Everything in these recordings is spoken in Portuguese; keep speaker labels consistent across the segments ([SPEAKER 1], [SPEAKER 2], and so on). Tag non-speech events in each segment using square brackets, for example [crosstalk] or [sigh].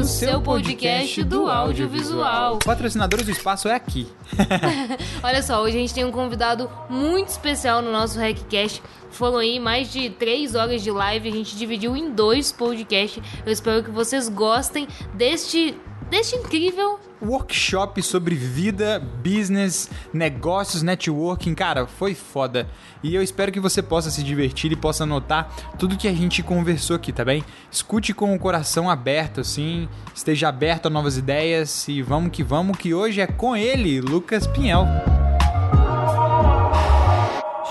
[SPEAKER 1] O seu podcast do audiovisual.
[SPEAKER 2] Patrocinadores do espaço é aqui. [laughs]
[SPEAKER 1] Olha só, hoje a gente tem um convidado muito especial no nosso RecCast. Foram aí mais de três horas de live, a gente dividiu em dois podcasts. Eu espero que vocês gostem deste, deste incrível
[SPEAKER 2] workshop sobre vida, business, negócios, networking. Cara, foi foda. E eu espero que você possa se divertir e possa anotar tudo que a gente conversou aqui, tá bem? Escute com o coração aberto, assim, esteja aberto a novas ideias e vamos que vamos, que hoje é com ele, Lucas Pinhel.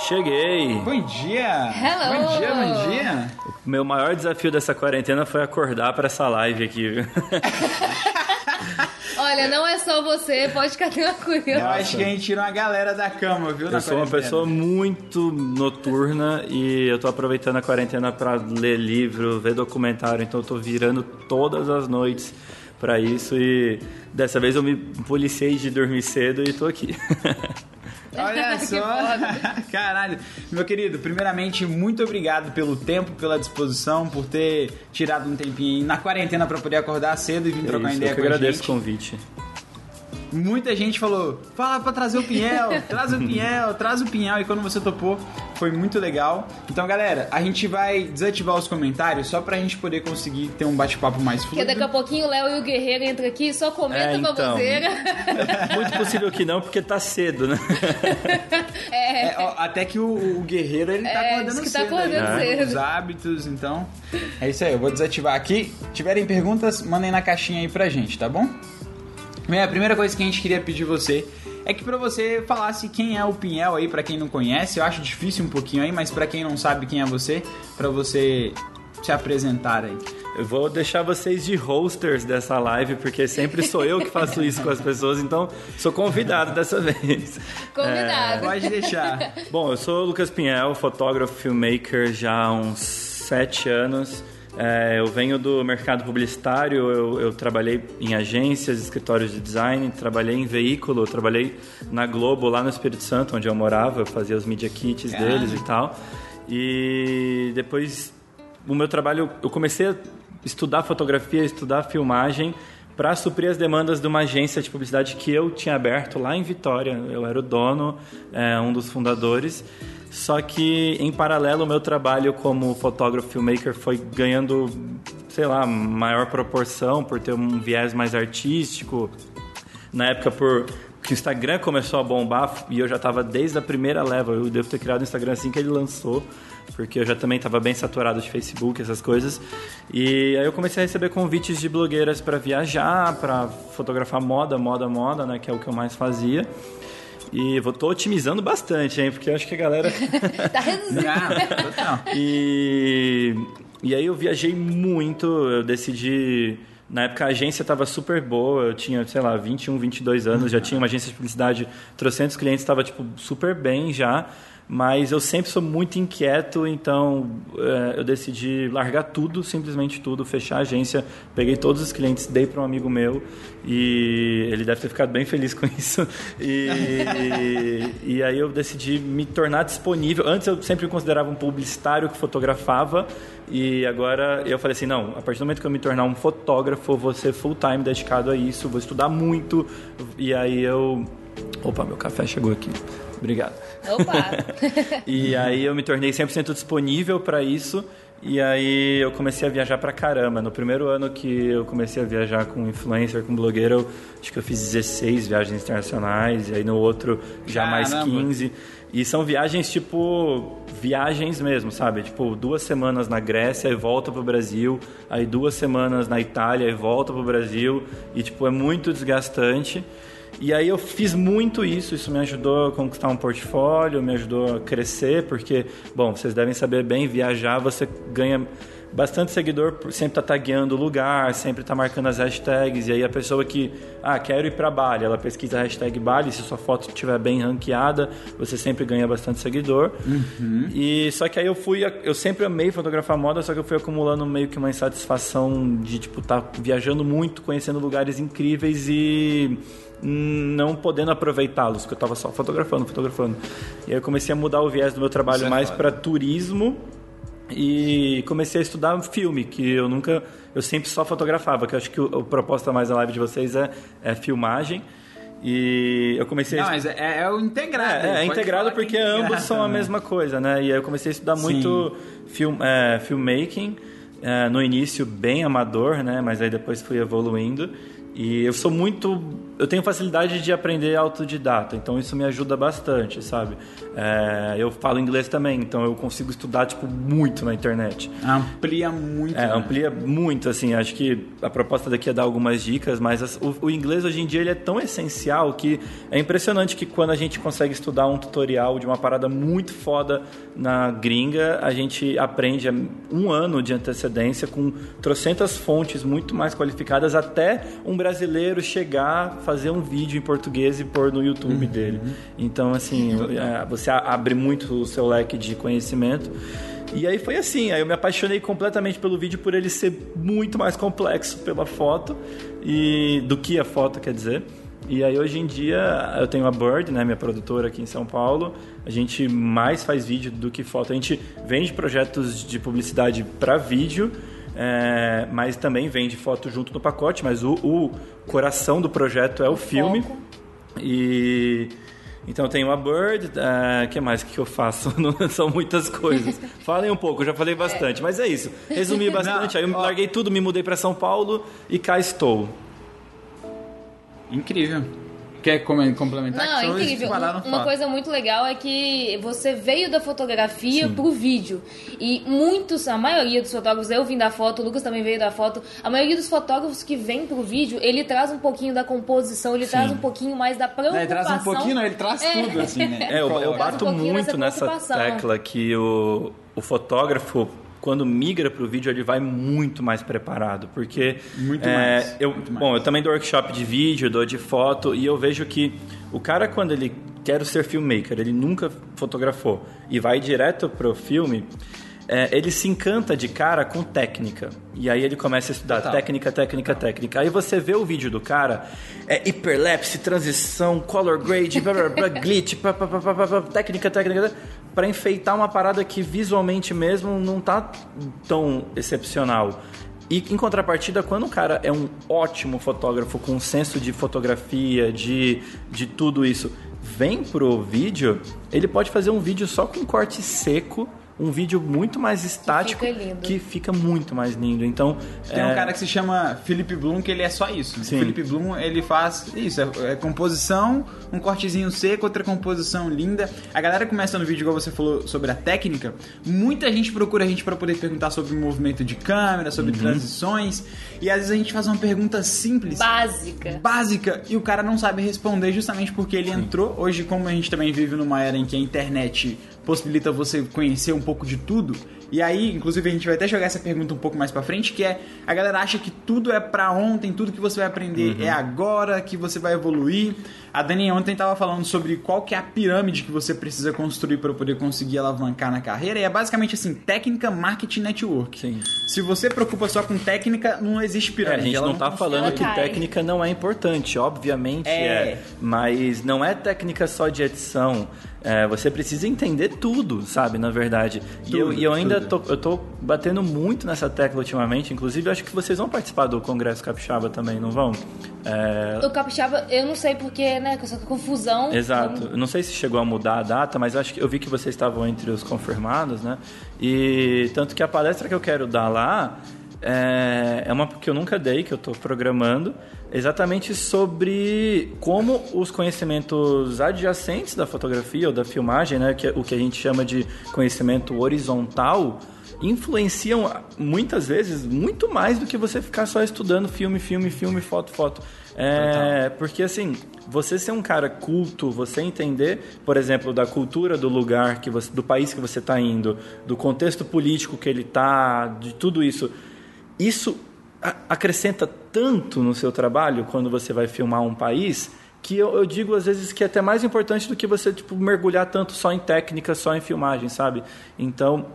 [SPEAKER 3] Cheguei!
[SPEAKER 2] Bom dia!
[SPEAKER 1] Hello!
[SPEAKER 2] Bom dia, bom dia!
[SPEAKER 3] O meu maior desafio dessa quarentena foi acordar para essa live aqui, viu? [laughs]
[SPEAKER 1] Olha, não é só você, pode ficar tranquilo.
[SPEAKER 2] Eu acho que a gente tirou uma galera da cama, viu?
[SPEAKER 3] Eu sou uma pessoa muito noturna e eu tô aproveitando a quarentena para ler livro, ver documentário, então eu tô virando todas as noites para isso e dessa vez eu me policiei de dormir cedo e tô aqui. [laughs]
[SPEAKER 2] Olha [laughs] só! [laughs] Caralho! Meu querido, primeiramente, muito obrigado pelo tempo, pela disposição, por ter tirado um tempinho aí na quarentena pra poder acordar cedo e vir trocar
[SPEAKER 3] É isso,
[SPEAKER 2] ideia
[SPEAKER 3] eu que
[SPEAKER 2] com a
[SPEAKER 3] agradeço
[SPEAKER 2] gente.
[SPEAKER 3] o convite.
[SPEAKER 2] Muita gente falou: fala pra trazer o Pinhel, [laughs] traz o Pinhel, traz o Pinhel. E quando você topou, foi muito legal. Então, galera, a gente vai desativar os comentários só pra gente poder conseguir ter um bate-papo mais
[SPEAKER 1] Porque
[SPEAKER 2] fluido.
[SPEAKER 1] daqui a pouquinho o Léo e o Guerreiro entram aqui, só comenta
[SPEAKER 3] É, então.
[SPEAKER 1] baboseira. [laughs]
[SPEAKER 3] Muito possível que não, porque tá cedo, né? [laughs]
[SPEAKER 2] É, ó, até que o, o guerreiro ele tá
[SPEAKER 1] É,
[SPEAKER 2] acordando
[SPEAKER 1] diz que tá
[SPEAKER 2] cedo.
[SPEAKER 1] acordando
[SPEAKER 2] aí, né?
[SPEAKER 1] cedo.
[SPEAKER 2] Os hábitos, então. É isso aí, eu vou desativar aqui. Tiverem perguntas, mandem na caixinha aí pra gente, tá bom? Bem, a primeira coisa que a gente queria pedir você é que pra você falasse quem é o Pinhel aí, pra quem não conhece. Eu acho difícil um pouquinho aí, mas pra quem não sabe quem é você, pra você se apresentar aí.
[SPEAKER 3] Eu vou deixar vocês de hosters dessa live, porque sempre sou eu que faço isso com as pessoas, então sou convidado dessa vez.
[SPEAKER 1] Convidado.
[SPEAKER 2] Pode deixar.
[SPEAKER 3] Bom, eu sou o Lucas Pinhel, fotógrafo, filmmaker já há uns sete anos. É, eu venho do mercado publicitário, eu, eu trabalhei em agências, escritórios de design, trabalhei em veículo, trabalhei na Globo, lá no Espírito Santo, onde eu morava, eu fazia os media kits
[SPEAKER 2] Caramba.
[SPEAKER 3] deles e tal. E depois, o meu trabalho, eu comecei a estudar fotografia, estudar filmagem, para suprir as demandas de uma agência de publicidade que eu tinha aberto lá em Vitória. Eu era o dono, é, um dos fundadores. Só que, em paralelo, o meu trabalho como fotógrafo filmmaker foi ganhando, sei lá, maior proporção por ter um viés mais artístico. Na época, por que o Instagram começou a bombar e eu já estava desde a primeira leva. Eu devo ter criado o Instagram assim que ele lançou, porque eu já também estava bem saturado de Facebook, essas coisas. E aí eu comecei a receber convites de blogueiras para viajar, para fotografar moda, moda, moda, né, que é o que eu mais fazia. E vou tô otimizando bastante, hein, porque eu acho que a galera [laughs]
[SPEAKER 1] Tá reduzindo.
[SPEAKER 2] Ah, total. [laughs]
[SPEAKER 3] e, e aí eu viajei muito, eu decidi. Na época a agência estava super boa, eu tinha, sei lá, 21, 22 anos, já tinha uma agência de publicidade, trocentos clientes, estava tipo super bem já. Mas eu sempre sou muito inquieto, então eh, eu decidi largar tudo, simplesmente tudo, fechar a agência. Peguei todos os clientes, dei para um amigo meu e ele deve ter ficado bem feliz [laughs] com isso. E, e aí eu decidi me tornar disponível. Antes eu sempre me considerava um publicitário que fotografava e agora eu falei assim, não, a partir do momento que eu me tornar um fotógrafo, vou ser full time dedicado a isso, vou estudar muito. E aí eu Opa, meu café chegou aqui. Obrigado.
[SPEAKER 1] Opa. [laughs]
[SPEAKER 3] E aí eu me tornei 100% disponível para isso. E aí eu comecei a viajar pra caramba. No primeiro ano que eu comecei a viajar com influencer, com blogueiro, eu, acho que eu fiz 16 viagens internacionais. E aí no outro já mais
[SPEAKER 2] Caramba.
[SPEAKER 3] 15. E são viagens tipo viagens mesmo, sabe? Tipo, duas semanas na Grécia e volta pro Brasil, aí duas semanas na Itália e volta pro Brasil, e tipo, é muito desgastante. E aí eu fiz muito isso, isso me ajudou a conquistar um portfólio, me ajudou a crescer, porque, bom, vocês devem saber bem, viajar você ganha bastante seguidor sempre tá tagueando o lugar, sempre tá marcando as hashtags, e aí a pessoa que, ah, quero ir para Bali, ela pesquisa a hashtag Bali, se sua foto estiver bem ranqueada, você sempre ganha bastante seguidor. E só que aí eu fui, eu sempre amei fotografar moda, só que eu fui acumulando meio que uma insatisfação de tipo estar viajando muito, conhecendo lugares incríveis e não podendo aproveitá-los, porque eu tava só fotografando, fotografando. E aí eu comecei a mudar o viés do meu trabalho
[SPEAKER 2] Isso é
[SPEAKER 3] mais
[SPEAKER 2] foda.
[SPEAKER 3] para turismo e comecei a estudar filme, que eu nunca, eu sempre só fotografava, que eu acho que o, a proposta mais da live de vocês é, é filmagem. E eu comecei
[SPEAKER 2] Não,
[SPEAKER 3] a
[SPEAKER 2] mas é, é o integrado.
[SPEAKER 3] é, é integrado
[SPEAKER 2] falar que é
[SPEAKER 3] porque
[SPEAKER 2] integrado
[SPEAKER 3] ambos são a mesma coisa, né? E aí eu comecei a estudar muito film, é, filmmaking, é, no início bem amador, né? Mas aí depois fui evoluindo. E eu sou muito. Eu tenho facilidade de aprender autodidata, então isso me ajuda bastante, sabe? É, eu falo inglês também, então eu consigo estudar, tipo, muito na internet.
[SPEAKER 2] Amplia muito.
[SPEAKER 3] É,
[SPEAKER 2] né?
[SPEAKER 3] amplia muito, assim. Acho que a proposta daqui é dar algumas dicas, mas as- o, o inglês hoje em dia ele é tão essencial que é impressionante que quando a gente consegue estudar um tutorial de uma parada muito foda na gringa, a gente aprende um ano de antecedência com trocentas fontes muito mais qualificadas até um brasileiro chegar, fazer um vídeo em português e pôr no YouTube dele. Então, assim, é, você abre muito o seu leque de conhecimento. E aí foi assim, aí eu me apaixonei completamente pelo vídeo por ele ser muito mais complexo pela foto e do que a foto quer dizer. E aí hoje em dia eu tenho a Bird, né, minha produtora aqui em São Paulo. A gente mais faz vídeo do que foto. A gente vende projetos de publicidade para vídeo, é, mas também vende foto junto no pacote. Mas o, o coração do projeto é o, filme.
[SPEAKER 1] foco.
[SPEAKER 3] E então eu tenho a Bird, o que mais que eu faço? [laughs] Não- São muitas coisas. Falem um pouco, eu já falei bastante, mas é isso. Resumi bastante, aí eu
[SPEAKER 2] ó.
[SPEAKER 3] larguei tudo, me mudei para São Paulo e cá estou.
[SPEAKER 2] Incrível. Quer complementar?
[SPEAKER 1] Não,
[SPEAKER 2] Que
[SPEAKER 1] é incrível. Uma coisa muito legal é que você veio da fotografia pro vídeo. E muitos, a maioria dos fotógrafos, eu vim da foto, o Lucas também veio da foto. A maioria dos fotógrafos que vem pro vídeo, ele traz um pouquinho da composição, ele traz um pouquinho mais da preocupação.
[SPEAKER 2] ele traz um pouquinho, não, ele traz
[SPEAKER 1] É.
[SPEAKER 2] tudo, assim, né?
[SPEAKER 3] É, eu, eu bato
[SPEAKER 1] um
[SPEAKER 3] muito
[SPEAKER 1] nessa
[SPEAKER 3] tecla que o, o fotógrafo, quando migra para o vídeo, ele vai muito mais preparado. Porque.
[SPEAKER 2] Muito
[SPEAKER 3] é,
[SPEAKER 2] mais,
[SPEAKER 3] Eu,
[SPEAKER 2] muito mais.
[SPEAKER 3] Bom, eu também dou workshop de vídeo, dou de foto, e eu vejo que o cara, quando ele quer ser filmmaker, ele nunca fotografou e vai direto pro filme. é, ele se encanta de cara com técnica. E aí ele começa a estudar
[SPEAKER 2] Total.
[SPEAKER 3] técnica, técnica, técnica. Aí você vê o vídeo do cara, é hiperlapse, transição, color grade, blá, blá, blá, glitch, pá, pá, pá, pá, pá, pá, técnica, técnica, para enfeitar uma parada que visualmente mesmo não tá tão excepcional. E em contrapartida, quando o cara é um ótimo fotógrafo com um senso de fotografia, de, de tudo isso, vem pro vídeo, ele pode fazer um vídeo só com corte seco, um vídeo muito mais estático
[SPEAKER 1] fica lindo.
[SPEAKER 3] que fica muito mais lindo. Então,
[SPEAKER 2] Tem
[SPEAKER 3] é,
[SPEAKER 2] um cara que se chama Philip Bloom, que ele é só isso.
[SPEAKER 3] Sim.
[SPEAKER 2] O Philip Bloom, ele faz isso, é, é composição, um cortezinho seco, outra composição linda. A galera começa no vídeo, igual você falou, sobre a técnica. Muita gente procura a gente para poder perguntar sobre movimento de câmera, sobre
[SPEAKER 3] Uhum.
[SPEAKER 2] transições. E às vezes a gente faz uma pergunta simples,
[SPEAKER 1] Básica.
[SPEAKER 2] básica, e o cara não sabe responder justamente porque ele entrou. Hoje, como a gente também vive numa era em que a internet possibilita você conhecer um pouco de tudo. E aí, inclusive, a gente vai até jogar essa pergunta um pouco mais pra frente, que é a galera acha que tudo é pra ontem, tudo que você vai aprender é agora, que você vai evoluir. A Dani ontem tava falando sobre qual que é a pirâmide que você precisa construir para poder conseguir alavancar na carreira, e é basicamente assim, técnica, marketing, network.
[SPEAKER 3] Sim.
[SPEAKER 2] Se você preocupa só com técnica, não existe
[SPEAKER 3] É,
[SPEAKER 2] pirâmide.
[SPEAKER 3] a gente
[SPEAKER 2] ela
[SPEAKER 3] não tá
[SPEAKER 2] funciona.
[SPEAKER 3] falando que
[SPEAKER 1] cai.
[SPEAKER 3] técnica não é importante, obviamente
[SPEAKER 2] É.
[SPEAKER 3] é. Mas não é técnica só de edição. É, você precisa entender tudo, sabe, na verdade. e, eu,
[SPEAKER 2] Tudo,
[SPEAKER 3] e eu ainda
[SPEAKER 2] tudo.
[SPEAKER 3] tô, eu tô batendo muito nessa tecla ultimamente. Inclusive, acho que vocês vão participar do Congresso Capixaba também, não vão? É,
[SPEAKER 1] O capixaba, eu não sei porque, né, com essa confusão.
[SPEAKER 3] Exato. Eu não sei se chegou a mudar a data, mas eu acho que eu vi que vocês estavam entre os confirmados, né? E tanto que a palestra que eu quero dar lá é, é uma que eu nunca dei, que eu estou programando, exatamente sobre como os conhecimentos adjacentes da fotografia ou da filmagem, né, que é o que a gente chama de conhecimento horizontal, influenciam muitas vezes muito mais do que você ficar só estudando filme, filme, filme, foto, foto. É, porque assim, você ser um cara culto, você entender, por exemplo, da cultura do lugar que você, do país que você está indo, do contexto político que ele tá, de tudo isso, isso acrescenta tanto no seu trabalho quando você vai filmar um país que eu, eu digo às vezes que é até mais importante do que você tipo mergulhar tanto só em técnica, só em filmagem, sabe? Então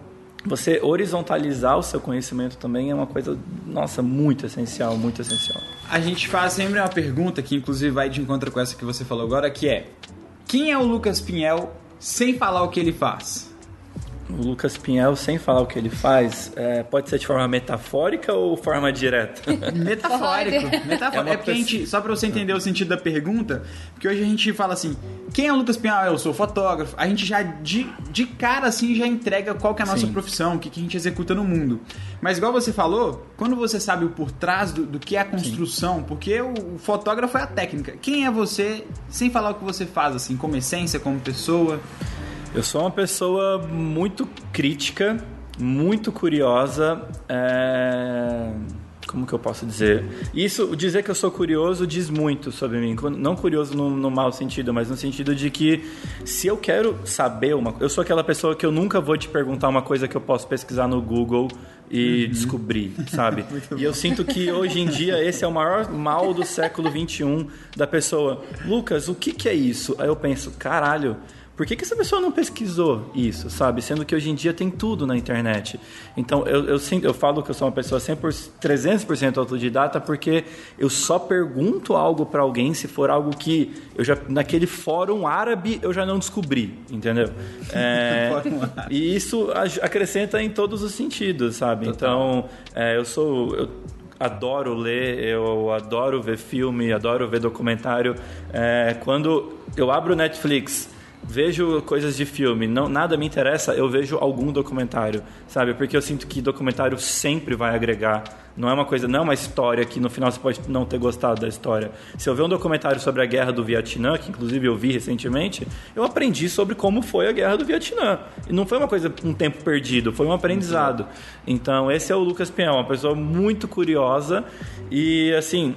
[SPEAKER 3] você horizontalizar o seu conhecimento também é uma coisa, nossa, muito essencial, muito essencial.
[SPEAKER 2] A gente faz sempre uma pergunta que inclusive vai de encontro com essa que você falou agora, que é quem é o Lucas Pinhel sem falar o que ele faz?
[SPEAKER 3] O Lucas Pinhel, sem falar o que ele faz, é, pode ser de forma metafórica ou forma direta? [laughs]
[SPEAKER 2] Metafórico. Metafórico.
[SPEAKER 3] É
[SPEAKER 2] É, porque a gente, só pra você entender o sentido da pergunta, porque hoje a gente fala assim, quem é o Lucas Pinhal? Eu sou fotógrafo. A gente já, de, de cara assim, já entrega qual que é a nossa
[SPEAKER 3] Sim.
[SPEAKER 2] profissão, o que, que a gente executa no mundo. Mas igual você falou, quando você sabe o por trás do, do que é a construção, porque o, o fotógrafo é a técnica. Quem é você, sem falar o que você faz, assim, como essência, como pessoa?
[SPEAKER 3] Eu sou uma pessoa muito crítica, muito curiosa. é, Como que eu posso dizer? Isso, dizer que eu sou curioso diz muito sobre mim. Não curioso no, no mau sentido, mas no sentido de que se eu quero saber uma Eu sou aquela pessoa que eu nunca vou te perguntar uma coisa que eu posso pesquisar no Google e descobrir, sabe? [laughs] e eu sinto que hoje em dia esse é o maior mal do século XXI da pessoa. Lucas, o que, que é isso? Aí eu penso, caralho. Por que, que essa pessoa não pesquisou isso, sabe? Sendo que hoje em dia tem tudo na internet. Então, eu, eu, eu falo que eu sou uma pessoa 100%, 300% autodidata porque eu só pergunto algo para alguém se for algo que eu já naquele fórum árabe eu já não descobri, entendeu? [laughs] É, e isso acrescenta em todos os sentidos, sabe? Então, é, eu sou... Eu, adoro ler, eu adoro ver filme, adoro ver documentário. É, quando eu abro o Netflix, vejo coisas de filme, não, nada me interessa, eu vejo algum documentário, sabe? Porque eu sinto que documentário sempre vai agregar. Não é uma coisa, não é uma história que no final você pode não ter gostado da história. Se eu ver um documentário sobre a guerra do Vietnã, que inclusive eu vi recentemente, eu aprendi sobre como foi a guerra do Vietnã. E não foi uma coisa, um tempo perdido, foi um aprendizado. Então, esse é o Lucas Pinhão, uma pessoa muito curiosa e, assim,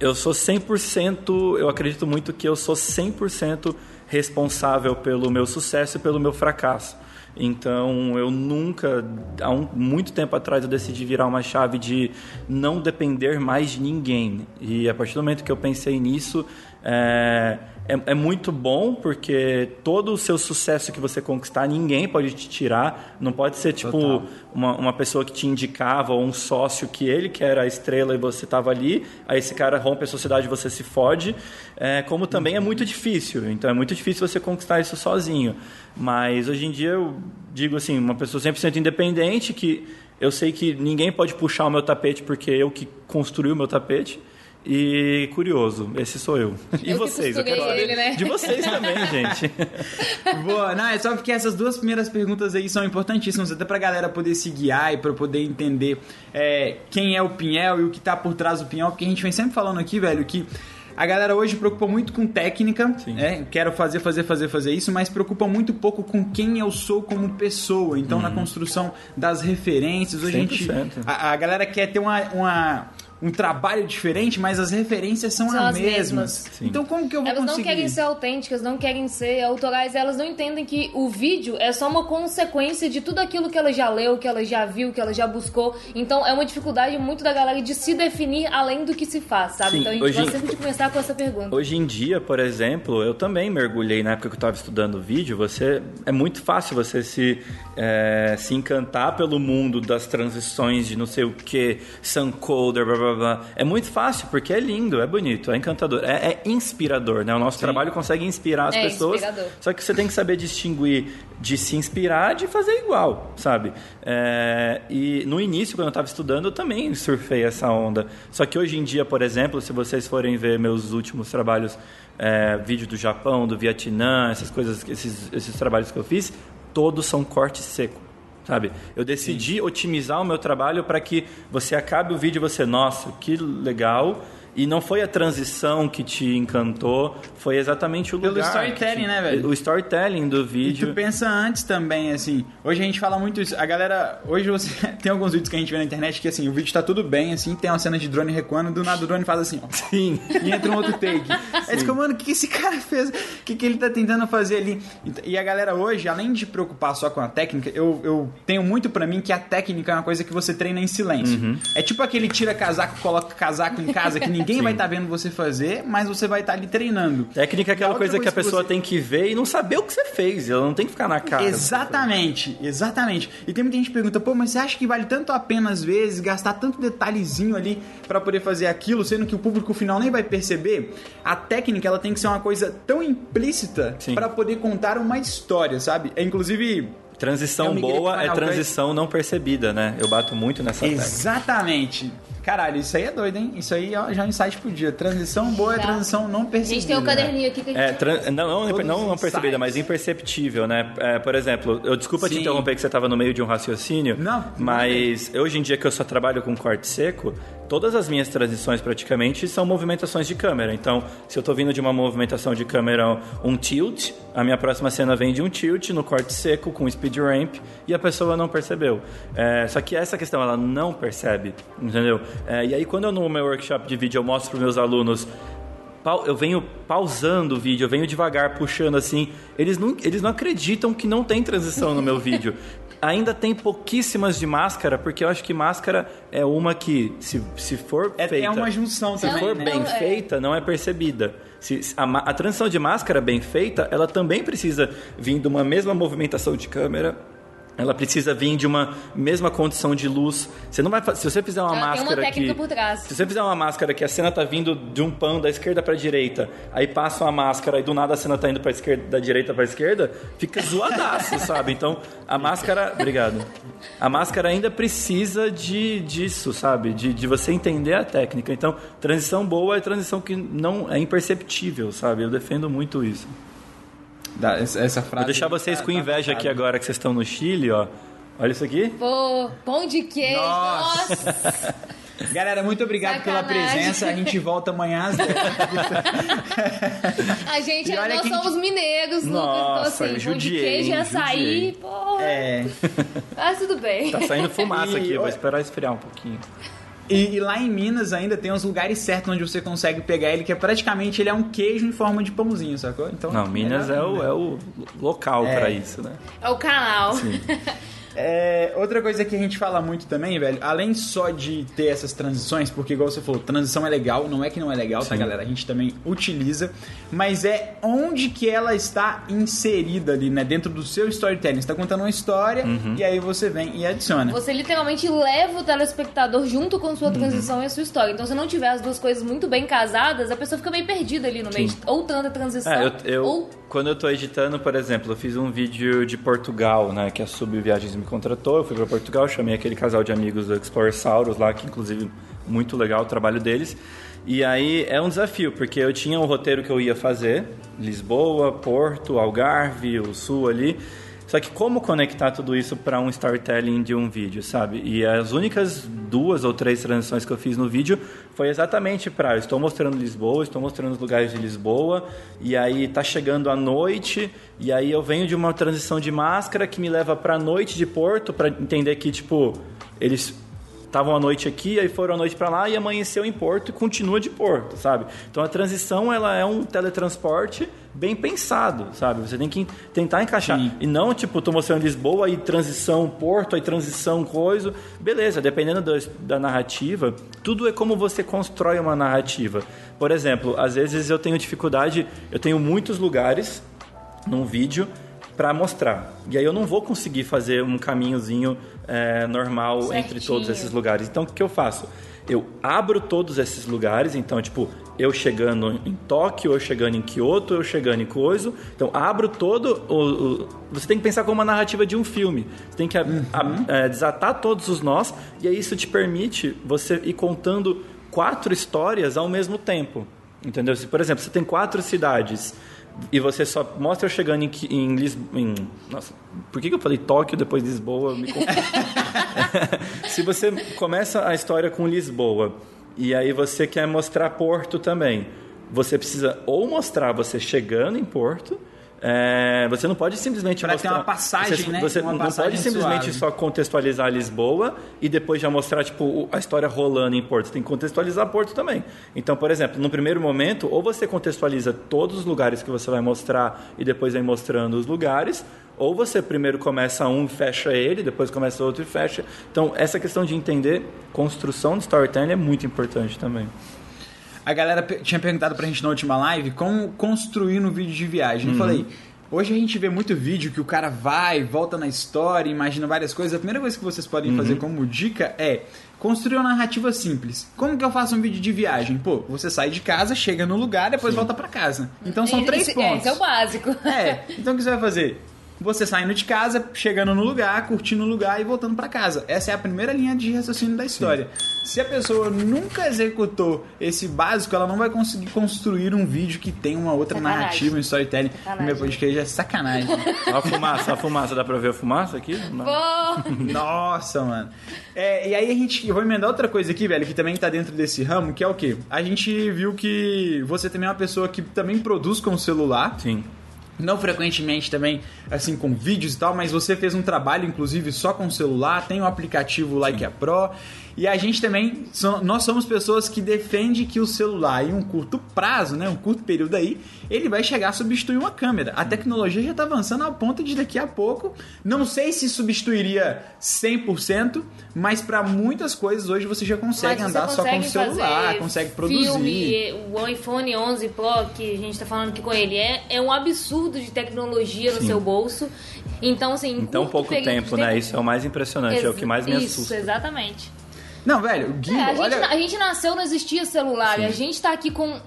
[SPEAKER 3] eu sou 100%, eu acredito muito que eu sou 100% responsável pelo meu sucesso e pelo meu fracasso. Então, eu nunca, há um, muito tempo atrás, eu decidi virar uma chave de não depender mais de ninguém. E a partir do momento que eu pensei nisso, é, é, é muito bom porque todo o seu sucesso que você conquistar, ninguém pode te tirar. Não pode ser tipo
[SPEAKER 2] Total.
[SPEAKER 3] uma, uma pessoa que te indicava ou um sócio que ele que era a estrela e você estava ali, aí esse cara rompe a sociedade e você se fode, é, como também é muito difícil. Então é muito difícil você conquistar isso sozinho. Mas hoje em dia eu digo assim, uma pessoa 100% independente que eu sei que ninguém pode puxar o meu tapete porque eu que construí o meu tapete. E curioso, esse sou eu. [laughs] E
[SPEAKER 1] Eu que
[SPEAKER 3] vocês? Eu quero saber
[SPEAKER 1] ele, né?
[SPEAKER 3] de vocês [laughs] também, gente. [laughs]
[SPEAKER 2] Boa, não, é só porque essas duas primeiras perguntas aí são importantíssimas, até pra galera poder se guiar e pra poder entender é, quem é o Pinhel e o que tá por trás do Pinhel, porque a gente vem sempre falando aqui, velho, que a galera hoje preocupa muito com técnica,
[SPEAKER 3] Sim.
[SPEAKER 2] né? Quero fazer, fazer, fazer, fazer isso, mas preocupa muito pouco com quem eu sou como pessoa. Então, na construção das referências, hoje a gente.
[SPEAKER 3] 100%.
[SPEAKER 2] A, a galera quer ter uma. uma- um trabalho diferente, mas as referências são,
[SPEAKER 1] São
[SPEAKER 2] as
[SPEAKER 1] as
[SPEAKER 2] mesmas.
[SPEAKER 1] mesmas.
[SPEAKER 2] Então como que eu vou
[SPEAKER 1] Elas não
[SPEAKER 2] conseguir?
[SPEAKER 1] querem ser autênticas, não querem ser autorais, elas não entendem que o vídeo é só uma consequência de tudo aquilo que ela já leu, que ela já viu, que ela já buscou. Então é uma dificuldade muito da galera de se definir além do que se faz, sabe?
[SPEAKER 3] Sim,
[SPEAKER 1] então a gente
[SPEAKER 3] hoje-
[SPEAKER 1] gosta sempre de começar com essa pergunta.
[SPEAKER 3] Hoje em dia, por exemplo, eu também mergulhei na época que eu estava estudando vídeo. Você é muito fácil você se é, se encantar pelo mundo das transições de não sei o que, suncoder, blá blá blá. É muito fácil porque é lindo, é bonito, é encantador, é, é inspirador, né? O nosso trabalho consegue inspirar as
[SPEAKER 1] É
[SPEAKER 3] pessoas.
[SPEAKER 1] inspirador.
[SPEAKER 3] Só que você tem que saber distinguir de se inspirar de fazer igual, sabe? É, e no início, quando eu estava estudando, eu também surfei essa onda. Só que hoje em dia, por exemplo, se vocês forem ver meus últimos trabalhos, é, vídeo do Japão, do Vietnã, essas coisas, esses, esses trabalhos que eu fiz, todos são corte seco. Sabe? Eu decidi otimizar o meu trabalho para que você acabe o vídeo e você, nossa, que legal. E não foi a transição que te encantou, foi exatamente o
[SPEAKER 2] Pelo
[SPEAKER 3] lugar. que
[SPEAKER 2] storytelling,
[SPEAKER 3] te-
[SPEAKER 2] né, velho?
[SPEAKER 3] O storytelling do
[SPEAKER 2] E
[SPEAKER 3] vídeo.
[SPEAKER 2] tu pensa antes também, assim. Hoje a gente fala muito isso. A galera. Hoje você. [laughs] Tem alguns vídeos que a gente vê na internet que assim, o vídeo tá tudo bem, assim, tem uma cena de drone recuando, do nada o drone faz assim, ó.
[SPEAKER 3] Sim.
[SPEAKER 2] E entra um outro take. [laughs] Aí fica, mano, o que esse cara fez? O que, que ele tá tentando fazer ali? E a galera hoje, além de preocupar só com a técnica, eu, eu tenho muito pra mim que a técnica é uma coisa que você treina em silêncio.
[SPEAKER 3] Uhum.
[SPEAKER 2] É tipo aquele tira casaco, coloca casaco em casa que ninguém [laughs] vai estar vendo você fazer, mas você vai estar ali treinando.
[SPEAKER 3] Técnica é aquela
[SPEAKER 2] a outra
[SPEAKER 3] coisa que a
[SPEAKER 2] coisa que
[SPEAKER 3] pessoa
[SPEAKER 2] você-
[SPEAKER 3] tem que ver e não saber o que você fez. Ela não tem que ficar na cara.
[SPEAKER 2] Exatamente, exatamente. E tem muita gente que pergunta, pô, mas você acha que vale tanto a pena às vezes gastar tanto detalhezinho ali pra poder fazer aquilo, sendo que o público final nem vai perceber? A técnica ela tem que ser uma coisa tão implícita
[SPEAKER 3] Sim.
[SPEAKER 2] pra poder contar uma história, sabe? É inclusive
[SPEAKER 3] Transição boa é transição não percebida, né? Eu bato muito nessa tecla.
[SPEAKER 2] Exatamente. Caralho, isso aí é doido, hein? Isso aí ó, já é um insight pro dia. Transição boa é transição não
[SPEAKER 1] A
[SPEAKER 2] percebida.
[SPEAKER 1] gente tem um caderninho aqui que a gente
[SPEAKER 3] É, tran- não, não, não, não percebida, mas imperceptível, né? É, por exemplo, eu desculpa te
[SPEAKER 2] Sim.
[SPEAKER 3] interromper que você estava no meio de um raciocínio,
[SPEAKER 2] Não,
[SPEAKER 3] mas hoje em dia que eu só trabalho com corte seco, todas as minhas transições praticamente são movimentações de câmera. Então, se eu tô vindo de uma movimentação de câmera, um tilt, a minha próxima cena vem de um tilt no corte seco com speed ramp e a pessoa não percebeu. É, só que essa questão ela não percebe, entendeu? É, e aí quando eu no meu workshop de vídeo eu mostro para meus alunos eu venho pausando o vídeo, eu venho devagar, puxando assim. Eles não, eles não acreditam que não tem transição no meu vídeo. Ainda tem pouquíssimas de máscara, porque eu acho que máscara é uma que, se, se for
[SPEAKER 2] É,
[SPEAKER 3] feita...
[SPEAKER 2] é uma junção
[SPEAKER 3] Se
[SPEAKER 2] também,
[SPEAKER 3] for
[SPEAKER 2] né?
[SPEAKER 3] bem
[SPEAKER 1] é.
[SPEAKER 3] feita, não é percebida. Se, se a, a transição de máscara bem feita, ela também precisa vir de uma mesma movimentação de câmera. Ela precisa vir de uma mesma condição de luz. Você não vai se você fizer uma
[SPEAKER 1] Ela uma
[SPEAKER 3] máscara
[SPEAKER 1] técnica
[SPEAKER 3] que
[SPEAKER 1] por trás.
[SPEAKER 3] se você fizer uma máscara que a cena tá vindo de um pano da esquerda pra direita, aí passa uma máscara e do nada a cena tá indo pra esquerda, da direita pra esquerda, fica [laughs] zoadaço, sabe? Então, a máscara, obrigado. A máscara ainda precisa de disso, sabe? De, de você entender a técnica. Então, transição boa é transição que não é imperceptível, sabe? Eu defendo muito isso.
[SPEAKER 2] Dá, essa, frase.
[SPEAKER 3] Vou deixar vocês
[SPEAKER 2] tá-
[SPEAKER 3] com
[SPEAKER 2] tá
[SPEAKER 3] inveja aqui agora que vocês estão no Chile, ó. Olha isso aqui.
[SPEAKER 1] Pô, pão de queijo.
[SPEAKER 2] Nossa.
[SPEAKER 1] Nossa.
[SPEAKER 2] Galera, muito obrigado pela
[SPEAKER 1] Sacanagem.
[SPEAKER 2] presença. A gente volta amanhã às 10.
[SPEAKER 1] A gente,
[SPEAKER 2] E olha
[SPEAKER 1] nós somos mineiros, Lucas. Então,
[SPEAKER 3] Nossa,
[SPEAKER 1] assim, pão de
[SPEAKER 3] judiei,
[SPEAKER 1] queijo sair,
[SPEAKER 3] judiei.
[SPEAKER 1] porra.
[SPEAKER 2] É.
[SPEAKER 1] Mas tudo bem.
[SPEAKER 3] Tá saindo fumaça
[SPEAKER 2] E-
[SPEAKER 3] aqui, vou
[SPEAKER 2] olha-
[SPEAKER 3] esperar esfriar um pouquinho.
[SPEAKER 2] E, e lá em Minas ainda tem os lugares certos onde você consegue pegar ele, que é praticamente ele é um queijo em forma de pãozinho, sacou? Então,
[SPEAKER 3] Não, Minas é o, é o local
[SPEAKER 2] É.
[SPEAKER 3] pra isso, né?
[SPEAKER 1] É o canal. [laughs]
[SPEAKER 2] É, outra coisa que a gente fala muito também, velho, além só de ter essas transições, porque igual você falou, transição é legal, não é que não é legal, tá,
[SPEAKER 3] Sim.
[SPEAKER 2] galera? A gente também utiliza, mas é onde que ela está inserida ali, né? Dentro do seu storytelling. Você tá contando uma história
[SPEAKER 3] Uhum.
[SPEAKER 2] e aí você vem e adiciona.
[SPEAKER 1] Você literalmente leva o telespectador junto com
[SPEAKER 3] Uhum.
[SPEAKER 1] sua transição e a sua história. Então, se não tiver as duas coisas muito bem casadas, a pessoa fica meio perdida ali no meio. de- Ou tanta transição,
[SPEAKER 3] É, eu, eu-
[SPEAKER 1] ou
[SPEAKER 3] quando eu tô editando, por exemplo, eu fiz um vídeo de Portugal, né? Que a Sub Viagens me contratou, eu fui pra Portugal, chamei aquele casal de amigos do Explorer Saurus lá, que inclusive muito legal o trabalho deles. E aí é um desafio, porque eu tinha um roteiro que eu ia fazer, Lisboa, Porto, Algarve, o Sul ali. Só que como conectar tudo isso para um storytelling de um vídeo, sabe? E as únicas duas ou três transições que eu fiz no vídeo foi exatamente para estou mostrando Lisboa, estou mostrando os lugares de Lisboa, e aí tá chegando a noite, e aí eu venho de uma transição de máscara que me leva para noite de Porto para entender que tipo eles estavam à noite aqui, aí foram à noite para lá e amanheceu em Porto e continua de Porto, sabe? Então a transição ela é um teletransporte bem pensado, sabe? Você tem que tentar encaixar
[SPEAKER 2] Sim.
[SPEAKER 3] e não tipo tô mostrando Lisboa e transição Porto, aí transição coisa, beleza? Dependendo da, da narrativa, tudo é como você constrói uma narrativa. Por exemplo, às vezes eu tenho dificuldade, eu tenho muitos lugares num vídeo para mostrar. E aí eu não vou conseguir fazer um caminhozinho é, normal entre
[SPEAKER 1] Certinho.
[SPEAKER 3] todos esses lugares. Então o que eu faço? Eu abro todos esses lugares, então, tipo, eu chegando em Tóquio, eu chegando em Kyoto, eu chegando em Coiso. Então, abro todo. O, o- você tem que pensar como uma narrativa de um filme. Você tem que a- a- é, desatar todos os nós, e aí isso te permite você ir contando quatro histórias ao mesmo tempo. Entendeu? Se, por exemplo, você tem quatro cidades e você só mostra eu chegando em, em Lisboa. Nossa, por que, que eu falei Tóquio depois de Lisboa? [laughs] [laughs] Se você começa a história com Lisboa e aí você quer mostrar Porto também, você precisa ou mostrar você chegando em Porto. É, você não pode simplesmente
[SPEAKER 2] Pra
[SPEAKER 3] mostrar
[SPEAKER 2] uma passagem,
[SPEAKER 3] você,
[SPEAKER 2] né?
[SPEAKER 3] Você
[SPEAKER 2] Uma
[SPEAKER 3] não
[SPEAKER 2] passagem
[SPEAKER 3] pode simplesmente
[SPEAKER 2] suave.
[SPEAKER 3] só contextualizar Lisboa e depois já mostrar tipo a história rolando em Porto. Você tem que contextualizar Porto também. Então, por exemplo, no primeiro momento, ou você contextualiza todos os lugares que você vai mostrar e depois vai mostrando os lugares, ou você primeiro começa um e fecha ele, depois começa outro e fecha. Então, essa questão de entender construção de storytelling é muito importante também.
[SPEAKER 2] A galera tinha perguntado pra gente na última live como construir um vídeo de viagem.
[SPEAKER 3] Uhum.
[SPEAKER 2] Eu falei, hoje a gente vê muito vídeo que o cara vai, volta na história, imagina várias coisas. A primeira coisa que vocês podem
[SPEAKER 3] Uhum.
[SPEAKER 2] fazer como dica é construir uma narrativa simples. Como que eu faço um vídeo de viagem? Pô, você sai de casa, chega no lugar, depois volta pra casa. Então são três
[SPEAKER 1] esse,
[SPEAKER 2] pontos.
[SPEAKER 1] É, esse é o básico.
[SPEAKER 2] É, então o que você vai fazer? Você saindo de casa, chegando no lugar, curtindo o lugar e voltando para casa. Essa é a primeira linha de raciocínio da história. Sim. Se a pessoa nunca executou esse básico, ela não vai conseguir construir um vídeo que tem uma outra sacanagem. narrativa, um storytelling. Sacanagem. Meu podcast é sacanagem.
[SPEAKER 3] Olha a fumaça, a fumaça. Dá pra ver a fumaça aqui? [laughs]
[SPEAKER 2] Nossa, mano. É, e aí a gente. Eu vou emendar outra coisa aqui, velho, que também tá dentro desse ramo, que é o quê? A gente viu que você também é uma pessoa que também produz com o celular.
[SPEAKER 3] Sim
[SPEAKER 2] não frequentemente também, assim, com vídeos e tal, mas você fez um trabalho, inclusive, só com o celular, tem o um aplicativo Like a Pro, e a gente também, nós somos pessoas que defendem que o celular, em um curto prazo, né, um curto período aí, ele vai chegar a substituir uma câmera. A tecnologia já está avançando ao ponto de daqui a pouco, não sei se substituiria 100%, mas para muitas coisas hoje você já consegue andar consegue só com o celular, consegue produzir.
[SPEAKER 1] Filme, o iPhone 11 Pro, que a gente está falando aqui com ele, é, é um absurdo de tecnologia no Sim. seu bolso. Então, assim, em
[SPEAKER 3] tão pouco tempo, né? Isso é o mais impressionante, Ex é o que mais me assusta.
[SPEAKER 1] Isso, exatamente.
[SPEAKER 2] Não, velho, o gimbal,
[SPEAKER 1] é, a, gente,
[SPEAKER 2] olha...
[SPEAKER 1] a gente nasceu, não existia celular. Sim. E a gente tá aqui com.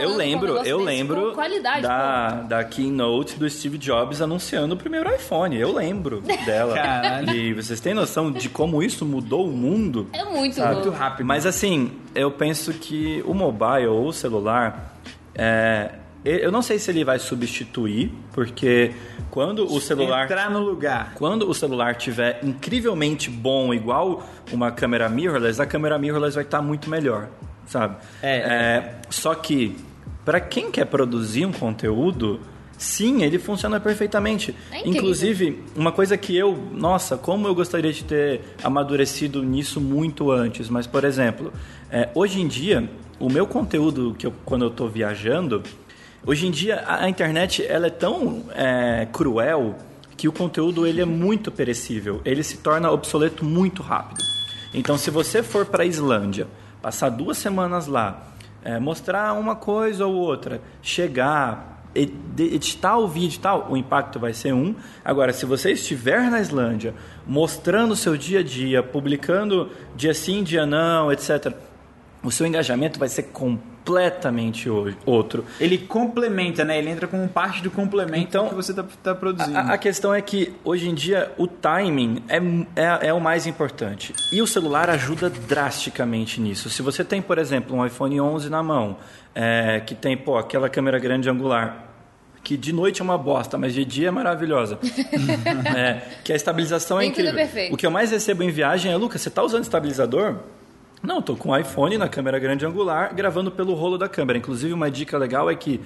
[SPEAKER 3] eu lembro, eu lembro
[SPEAKER 1] qualidade,
[SPEAKER 3] da, da keynote do Steve Jobs anunciando o primeiro iPhone. Eu lembro [laughs] dela. Caralho. E vocês têm noção de como isso mudou o mundo?
[SPEAKER 1] É muito,
[SPEAKER 2] muito rápido.
[SPEAKER 3] Mas assim, eu penso que o mobile ou o celular. É, eu não sei se ele vai substituir, porque quando o celular
[SPEAKER 2] entrar no lugar,
[SPEAKER 3] quando o celular tiver incrivelmente bom, igual uma câmera mirrorless, a câmera mirrorless vai estar muito melhor, sabe?
[SPEAKER 2] É.
[SPEAKER 3] é só que para quem quer produzir um conteúdo, sim, ele funciona perfeitamente. É Inclusive, uma coisa que eu, nossa, como eu gostaria de ter amadurecido nisso muito antes. Mas, por exemplo, é, hoje em dia, o meu conteúdo que eu, quando eu estou viajando Hoje em dia a, internet ela é tão é, cruel que o conteúdo ele é muito perecível, ele se torna obsoleto muito rápido. Então, se você for para a Islândia, passar duas semanas lá, é, mostrar uma coisa ou outra, chegar, editar o vídeo e tal, o impacto vai ser um. Agora, se você estiver na Islândia, mostrando o seu dia a dia, publicando dia sim, dia não, etc., o seu engajamento vai ser completamente outro.
[SPEAKER 2] Ele complementa, né? Ele entra como parte do complemento então, que você está tá produzindo.
[SPEAKER 3] A, a, questão é que hoje em dia o timing é, é, é, o mais importante. E o celular ajuda drasticamente nisso. Se você tem, por exemplo, um iPhone 11 na mão, é, que tem pô, aquela câmera grande angular, que de noite é uma bosta, mas de dia é maravilhosa. [laughs] é, que a estabilização é incrível. O que eu mais recebo em viagem é, Lucas, você está usando estabilizador? Não, estou com o iPhone na câmera grande angular, gravando pelo rolo da câmera. Inclusive, uma dica legal é que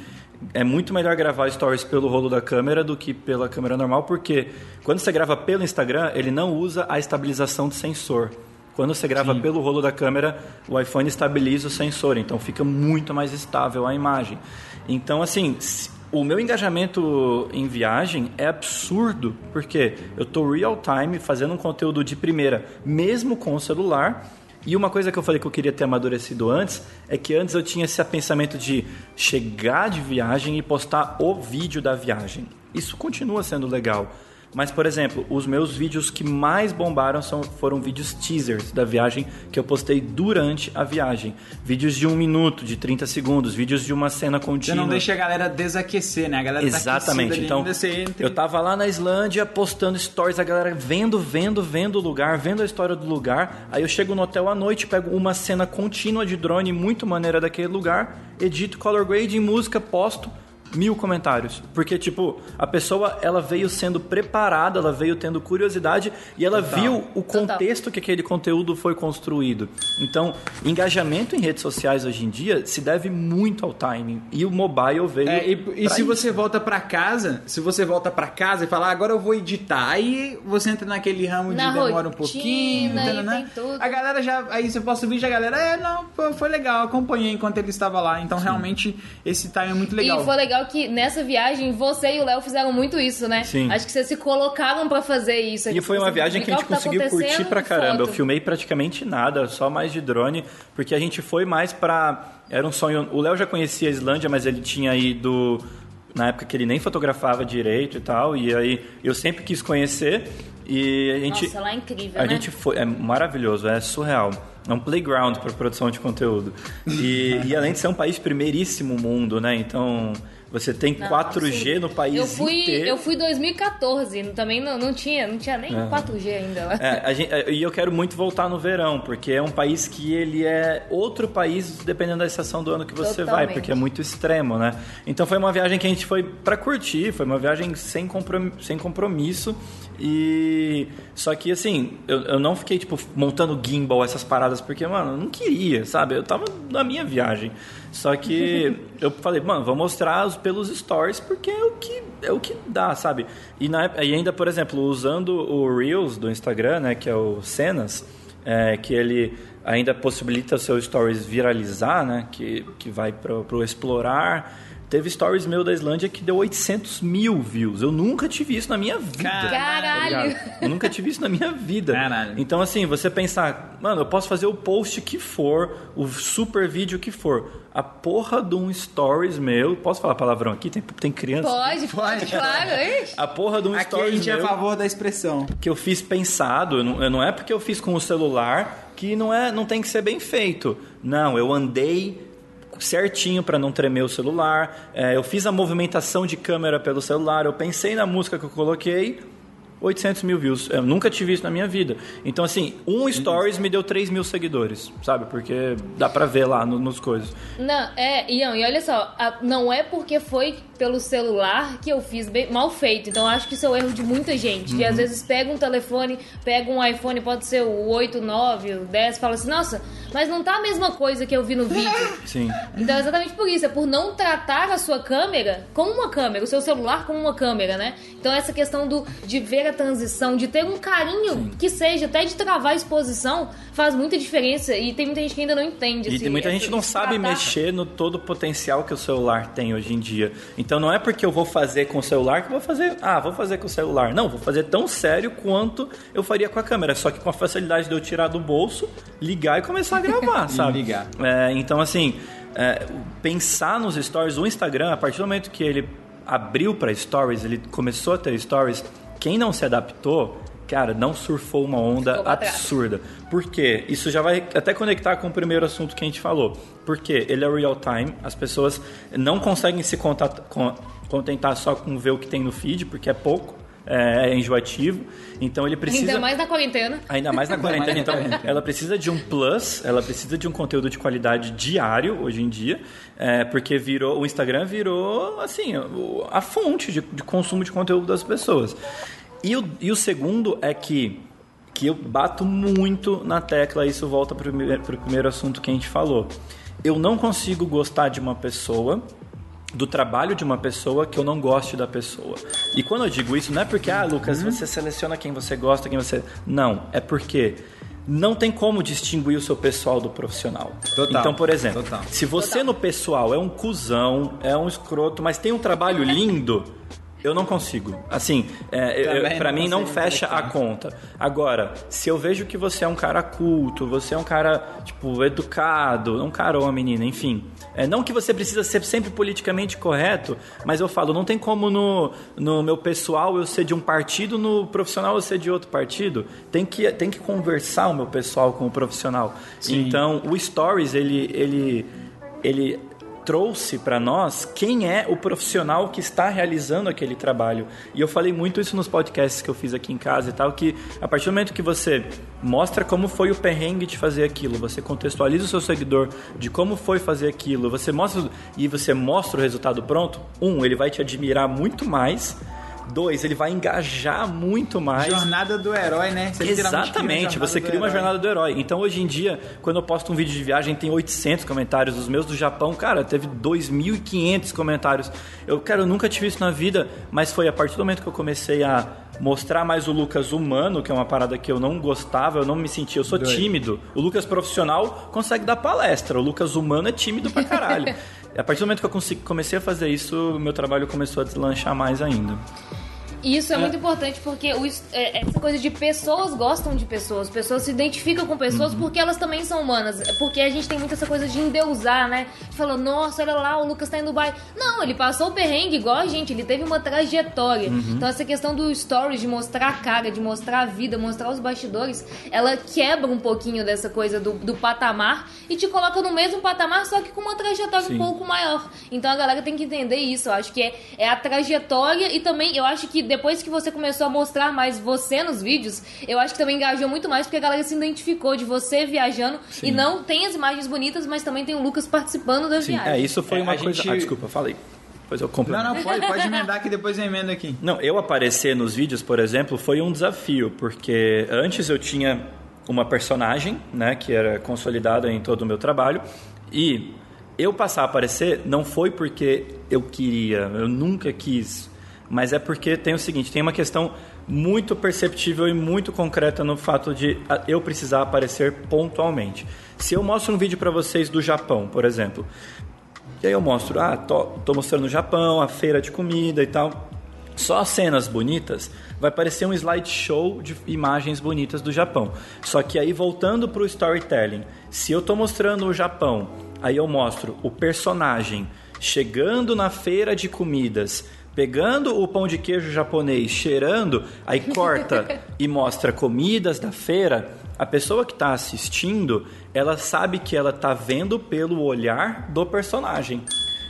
[SPEAKER 3] é muito melhor gravar stories pelo rolo da câmera do que pela câmera normal, porque quando você grava pelo Instagram, ele não usa a estabilização de sensor. Quando você grava Sim. pelo rolo da câmera, o iPhone estabiliza o sensor, então fica muito mais estável a imagem. Então, assim, o meu engajamento em viagem é absurdo, porque eu estou real time fazendo um conteúdo de primeira, mesmo com o celular e uma coisa que eu falei que eu queria ter amadurecido antes é que antes eu tinha esse pensamento de chegar de viagem e postar o vídeo da viagem. Isso continua sendo legal. Mas, por exemplo, os meus vídeos que mais bombaram são, foram vídeos teasers da viagem que eu postei durante a viagem. Vídeos de um minuto, de 30 segundos, vídeos de uma cena contínua. Você
[SPEAKER 2] não deixa a galera desaquecer, né? A galera
[SPEAKER 3] tá Exatamente.
[SPEAKER 2] Tá
[SPEAKER 3] então, eu tava lá na Islândia postando stories, a galera vendo, vendo, vendo o lugar, vendo a história do lugar. Aí eu chego no hotel à noite, pego uma cena contínua de drone muito maneira daquele lugar, edito color grade em música, posto mil comentários. Porque, tipo, a pessoa ela veio sendo preparada, ela veio tendo curiosidade e ela Total. viu o contexto Total. que aquele conteúdo foi construído. Então, engajamento em redes sociais hoje em dia se deve muito ao timing. E o mobile veio.
[SPEAKER 2] É, e, e se isso. você volta para casa, se você volta para casa e fala, ah, agora eu vou editar, aí você entra naquele ramo
[SPEAKER 1] Na
[SPEAKER 2] de demora um pouquinho.
[SPEAKER 1] Né, né?
[SPEAKER 2] A galera já. Aí você posta o vídeo, a galera, é, não, foi legal, acompanhei enquanto ele estava lá. Então, Sim. realmente, esse timing é muito legal.
[SPEAKER 1] E foi legal que nessa viagem você e o Léo fizeram muito isso, né?
[SPEAKER 3] Sim.
[SPEAKER 1] Acho que vocês se colocaram para fazer isso.
[SPEAKER 3] E foi uma viagem que a gente tá conseguiu curtir pra caramba. Foto. Eu filmei praticamente nada, só mais de drone, porque a gente foi mais pra. Era um sonho. O Léo já conhecia a Islândia, mas ele tinha ido na época que ele nem fotografava direito e tal, e aí eu sempre quis conhecer e a gente
[SPEAKER 1] Nossa, lá é incrível,
[SPEAKER 3] a
[SPEAKER 1] né?
[SPEAKER 3] gente foi é maravilhoso, é surreal. É um playground para produção de conteúdo. E, e além de ser um país primeiríssimo mundo, né? Então, Você tem
[SPEAKER 1] Não,
[SPEAKER 3] 4G no país
[SPEAKER 1] eu fui,
[SPEAKER 3] inteiro.
[SPEAKER 1] Eu fui em 2014, também não, não tinha, não tinha nem 4G ainda lá.
[SPEAKER 3] É, gente- é, e eu quero muito voltar no verão, porque é um país que ele é outro país dependendo da estação do ano que você vai,
[SPEAKER 1] Totalmente.
[SPEAKER 3] porque é muito extremo, né? Então foi uma viagem que a gente foi pra curtir, foi uma viagem sem comprom- sem compromisso. E só que assim, eu, eu não fiquei tipo montando gimbal essas paradas porque, mano, eu não queria, sabe? Eu tava na minha viagem. Só que [laughs] eu falei, mano, vou mostrar os- pelos stories porque é o que é o que dá, sabe? E, na, e ainda, por exemplo, usando o Reels do Instagram, né, que é o Cenas, é, que ele ainda possibilita seu stories viralizar, né, que, que vai pro, pro explorar. Teve stories meu da Islândia que deu 800 mil views. Eu nunca tive isso na minha vida.
[SPEAKER 1] Caralho!
[SPEAKER 3] Tá? Eu nunca tive isso na minha vida.
[SPEAKER 2] Caralho.
[SPEAKER 3] Então, assim, você pensar, mano, eu posso fazer o post que for, o super vídeo que for. A porra de um stories meu. Posso falar palavrão aqui? Tem, tem criança?
[SPEAKER 1] Pode, pode, claro.
[SPEAKER 3] A porra de um
[SPEAKER 2] Aqui a
[SPEAKER 3] stories
[SPEAKER 2] gente é
[SPEAKER 3] meu
[SPEAKER 2] a favor da expressão.
[SPEAKER 3] que eu fiz pensado, não, não é porque eu fiz com o celular que não é, não tem que ser bem feito. Não, eu andei certinho para não tremer o celular. é, eu fiz a movimentação de câmera pelo celular. Eu pensei na música que eu coloquei. 800 mil views. Eu nunca tive isso na minha vida. Então, assim, um stories me deu 3 mil seguidores, sabe? Porque dá pra ver lá no- nos coisas.
[SPEAKER 1] Não, é, Ian, e olha só, a- não é porque foi pelo celular que eu fiz bem- mal feito. Então acho que isso é o erro de muita gente. Que às vezes pega um telefone, pega um iPhone, pode ser o 8, 9, o 10, fala assim, nossa, mas não tá a mesma coisa que eu vi no vídeo. [laughs]
[SPEAKER 3] Sim.
[SPEAKER 1] Então é exatamente por isso, é por não tratar a sua câmera como uma câmera, o seu celular como uma câmera, né? Então essa questão do, de ver a transição, de ter um carinho que seja, até de travar a exposição, faz muita diferença. E tem muita gente que ainda não entende.
[SPEAKER 3] E
[SPEAKER 1] esse-
[SPEAKER 3] tem muita gente
[SPEAKER 1] esse-
[SPEAKER 3] não sabe
[SPEAKER 1] tratar.
[SPEAKER 3] mexer no todo o potencial que o celular tem hoje em dia. Então não é porque eu vou fazer com o celular que eu vou fazer. Ah, vou fazer com o celular. Não, vou fazer tão sério quanto eu faria com a câmera. Só que com a facilidade de eu tirar do bolso, ligar e começar a gravar, [laughs]
[SPEAKER 2] E
[SPEAKER 3] sabe?
[SPEAKER 2] ligar.
[SPEAKER 3] É, então, assim, é, pensar nos stories, o Instagram, a partir do momento que ele abriu para stories, ele começou a ter stories, quem não se adaptou, cara, não surfou uma onda absurda. Por quê? Isso já vai até conectar com o primeiro assunto que a gente falou. Porque ele é real time, as pessoas não conseguem se contentar só com ver o que tem no feed, porque é pouco, é, é enjoativo. Então ele precisa.
[SPEAKER 1] Ainda mais na quarentena.
[SPEAKER 3] Ainda mais na quarentena, então ela precisa de um plus, ela precisa de um conteúdo de qualidade diário hoje em dia, é, porque virou o Instagram virou assim a fonte de, de consumo de conteúdo das pessoas. E o, e o segundo é que que eu bato muito na tecla, isso volta para o primeiro assunto que a gente falou. Eu não consigo gostar de uma pessoa do trabalho de uma pessoa que eu não goste da pessoa. E quando eu digo isso, não é porque, ah, Lucas,
[SPEAKER 2] Uhum.
[SPEAKER 3] você seleciona quem você gosta, quem você. Não, é porque não tem como distinguir o seu pessoal do profissional.
[SPEAKER 2] Total,
[SPEAKER 3] Então, por exemplo,
[SPEAKER 2] total.
[SPEAKER 3] se você no pessoal é um cuzão, é um escroto, mas tem um trabalho lindo. Eu não consigo. Assim, é,
[SPEAKER 2] não
[SPEAKER 3] mim não fecha a conta. Agora, se eu vejo que você é um cara culto, você é um cara, tipo, educado, um cara ou uma menina, enfim. É, não que você precisa ser sempre politicamente correto, mas eu falo, não tem como no, no meu pessoal eu ser de um partido, no profissional eu ser de outro partido. Tem que, tem que conversar o meu pessoal com o profissional.
[SPEAKER 2] Sim.
[SPEAKER 3] Então, o Stories, ele, ele, ele trouxe para nós quem é o profissional que está realizando aquele trabalho. E eu falei muito isso nos podcasts que eu fiz aqui em casa e tal, que a partir do momento que você mostra como foi o perrengue de fazer aquilo, você contextualiza o seu seguidor de como foi fazer aquilo, você mostra e você mostra o resultado pronto, um, ele vai te admirar muito mais. Dois, ele vai engajar muito mais.
[SPEAKER 2] Jornada do herói, né? Você
[SPEAKER 3] Exatamente, você cria uma jornada do herói. Então hoje em dia, quando eu posto um vídeo de viagem, tem 800 comentários. Os meus do Japão, cara, teve 2.500 comentários. Eu, cara, eu nunca tive isso na vida, mas foi a partir do momento que eu comecei a mostrar mais o Lucas humano, que é uma parada que eu não gostava, eu não me sentia, eu sou
[SPEAKER 2] Doido.
[SPEAKER 3] tímido. O Lucas profissional consegue dar palestra, o Lucas humano é tímido pra caralho. [laughs] a partir do momento que eu comecei a fazer isso, o meu trabalho começou a deslanchar mais ainda.
[SPEAKER 1] E isso é, muito importante porque es- é- essa coisa de pessoas gostam de pessoas, pessoas se identificam com pessoas
[SPEAKER 2] Uhum.
[SPEAKER 1] porque elas também são humanas. Porque a gente tem muito essa coisa de endeusar, né? De falar, nossa, olha lá, o Lucas tá em Dubai. Não, ele passou o perrengue igual a gente, ele teve uma trajetória.
[SPEAKER 2] Uhum.
[SPEAKER 1] Então essa questão do stories, de mostrar a cara, de mostrar a vida, mostrar os bastidores, ela quebra um pouquinho dessa coisa do, do patamar e te coloca no mesmo patamar, só que com uma trajetória
[SPEAKER 3] Sim.
[SPEAKER 1] um pouco maior. Então a galera tem que entender isso. Eu acho que é, é a trajetória e também eu acho que depois que você começou a mostrar mais você nos vídeos, eu acho que também engajou muito mais porque a galera se identificou de você viajando
[SPEAKER 3] Sim.
[SPEAKER 1] e não tem as imagens bonitas, mas também tem o Lucas participando da
[SPEAKER 3] Sim,
[SPEAKER 1] viagem.
[SPEAKER 3] é, isso foi
[SPEAKER 2] É,
[SPEAKER 3] uma coisa.
[SPEAKER 2] gente-
[SPEAKER 3] Ah, desculpa, falei. Depois eu compro.
[SPEAKER 2] Não, não, pode, pode emendar que depois eu emendo aqui.
[SPEAKER 3] Não, eu aparecer nos vídeos, por exemplo, foi um desafio, porque antes eu tinha uma personagem, né, que era consolidada em todo o meu trabalho, e eu passar a aparecer não foi porque eu queria, eu nunca quis, mas é porque tem o seguinte, tem uma questão muito perceptível e muito concreta no fato de ah, eu precisar aparecer pontualmente. Se eu mostro um vídeo para vocês do Japão, por exemplo, e aí eu mostro, ah, tô, tô mostrando o Japão, a feira de comida e tal. Só as cenas bonitas, vai parecer um slideshow de imagens bonitas do Japão. Só que aí voltando para o storytelling, se eu tô mostrando o Japão, aí eu mostro o personagem chegando na feira de comidas, pegando o pão de queijo japonês, cheirando, aí [laughs] corta e mostra comidas da feira, a pessoa que está assistindo, ela sabe que ela está vendo pelo olhar do personagem.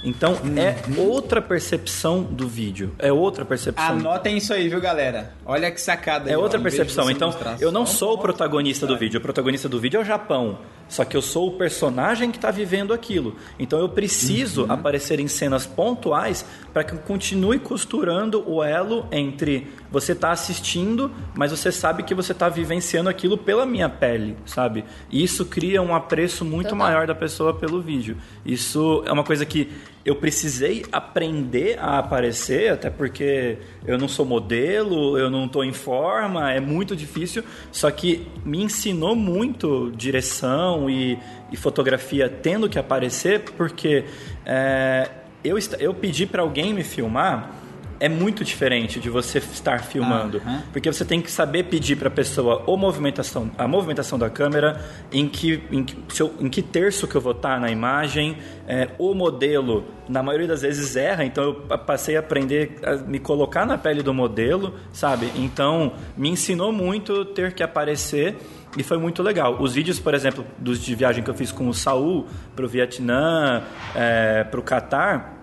[SPEAKER 3] Então é outra percepção do vídeo, é outra percepção.
[SPEAKER 2] Anotem isso aí, viu, galera? Olha que sacada.
[SPEAKER 3] É outra percepção. Então,
[SPEAKER 2] mostrar
[SPEAKER 3] eu não sou o protagonista do vídeo. O protagonista do vídeo é o Japão. Só que eu sou o personagem que está vivendo aquilo. Então, eu preciso
[SPEAKER 2] Uhum.
[SPEAKER 3] aparecer em cenas pontuais para que eu continue costurando o elo entre você está assistindo, mas você sabe que você está vivenciando aquilo pela minha pele, sabe? E isso cria um apreço muito
[SPEAKER 1] Total.
[SPEAKER 3] maior da pessoa pelo vídeo. Isso é uma coisa que eu precisei aprender a aparecer, até porque eu não sou modelo, eu não estou em forma, é muito difícil. Só que me ensinou muito direção e, e fotografia tendo que aparecer, porque é, eu, eu pedi para alguém me filmar. É muito diferente de você estar filmando,
[SPEAKER 2] Aham.
[SPEAKER 3] porque você tem que saber pedir para a pessoa a movimentação, a movimentação da câmera, em que, em que, eu- em que terço que eu vou estar na imagem, é, o modelo, na maioria das vezes erra, então eu pa- passei a aprender a me colocar na pele do modelo, sabe? Então me ensinou muito ter que aparecer e foi muito legal. Os vídeos, por exemplo, dos de viagem que eu fiz com o Saul para o Vietnã, é, para o Catar,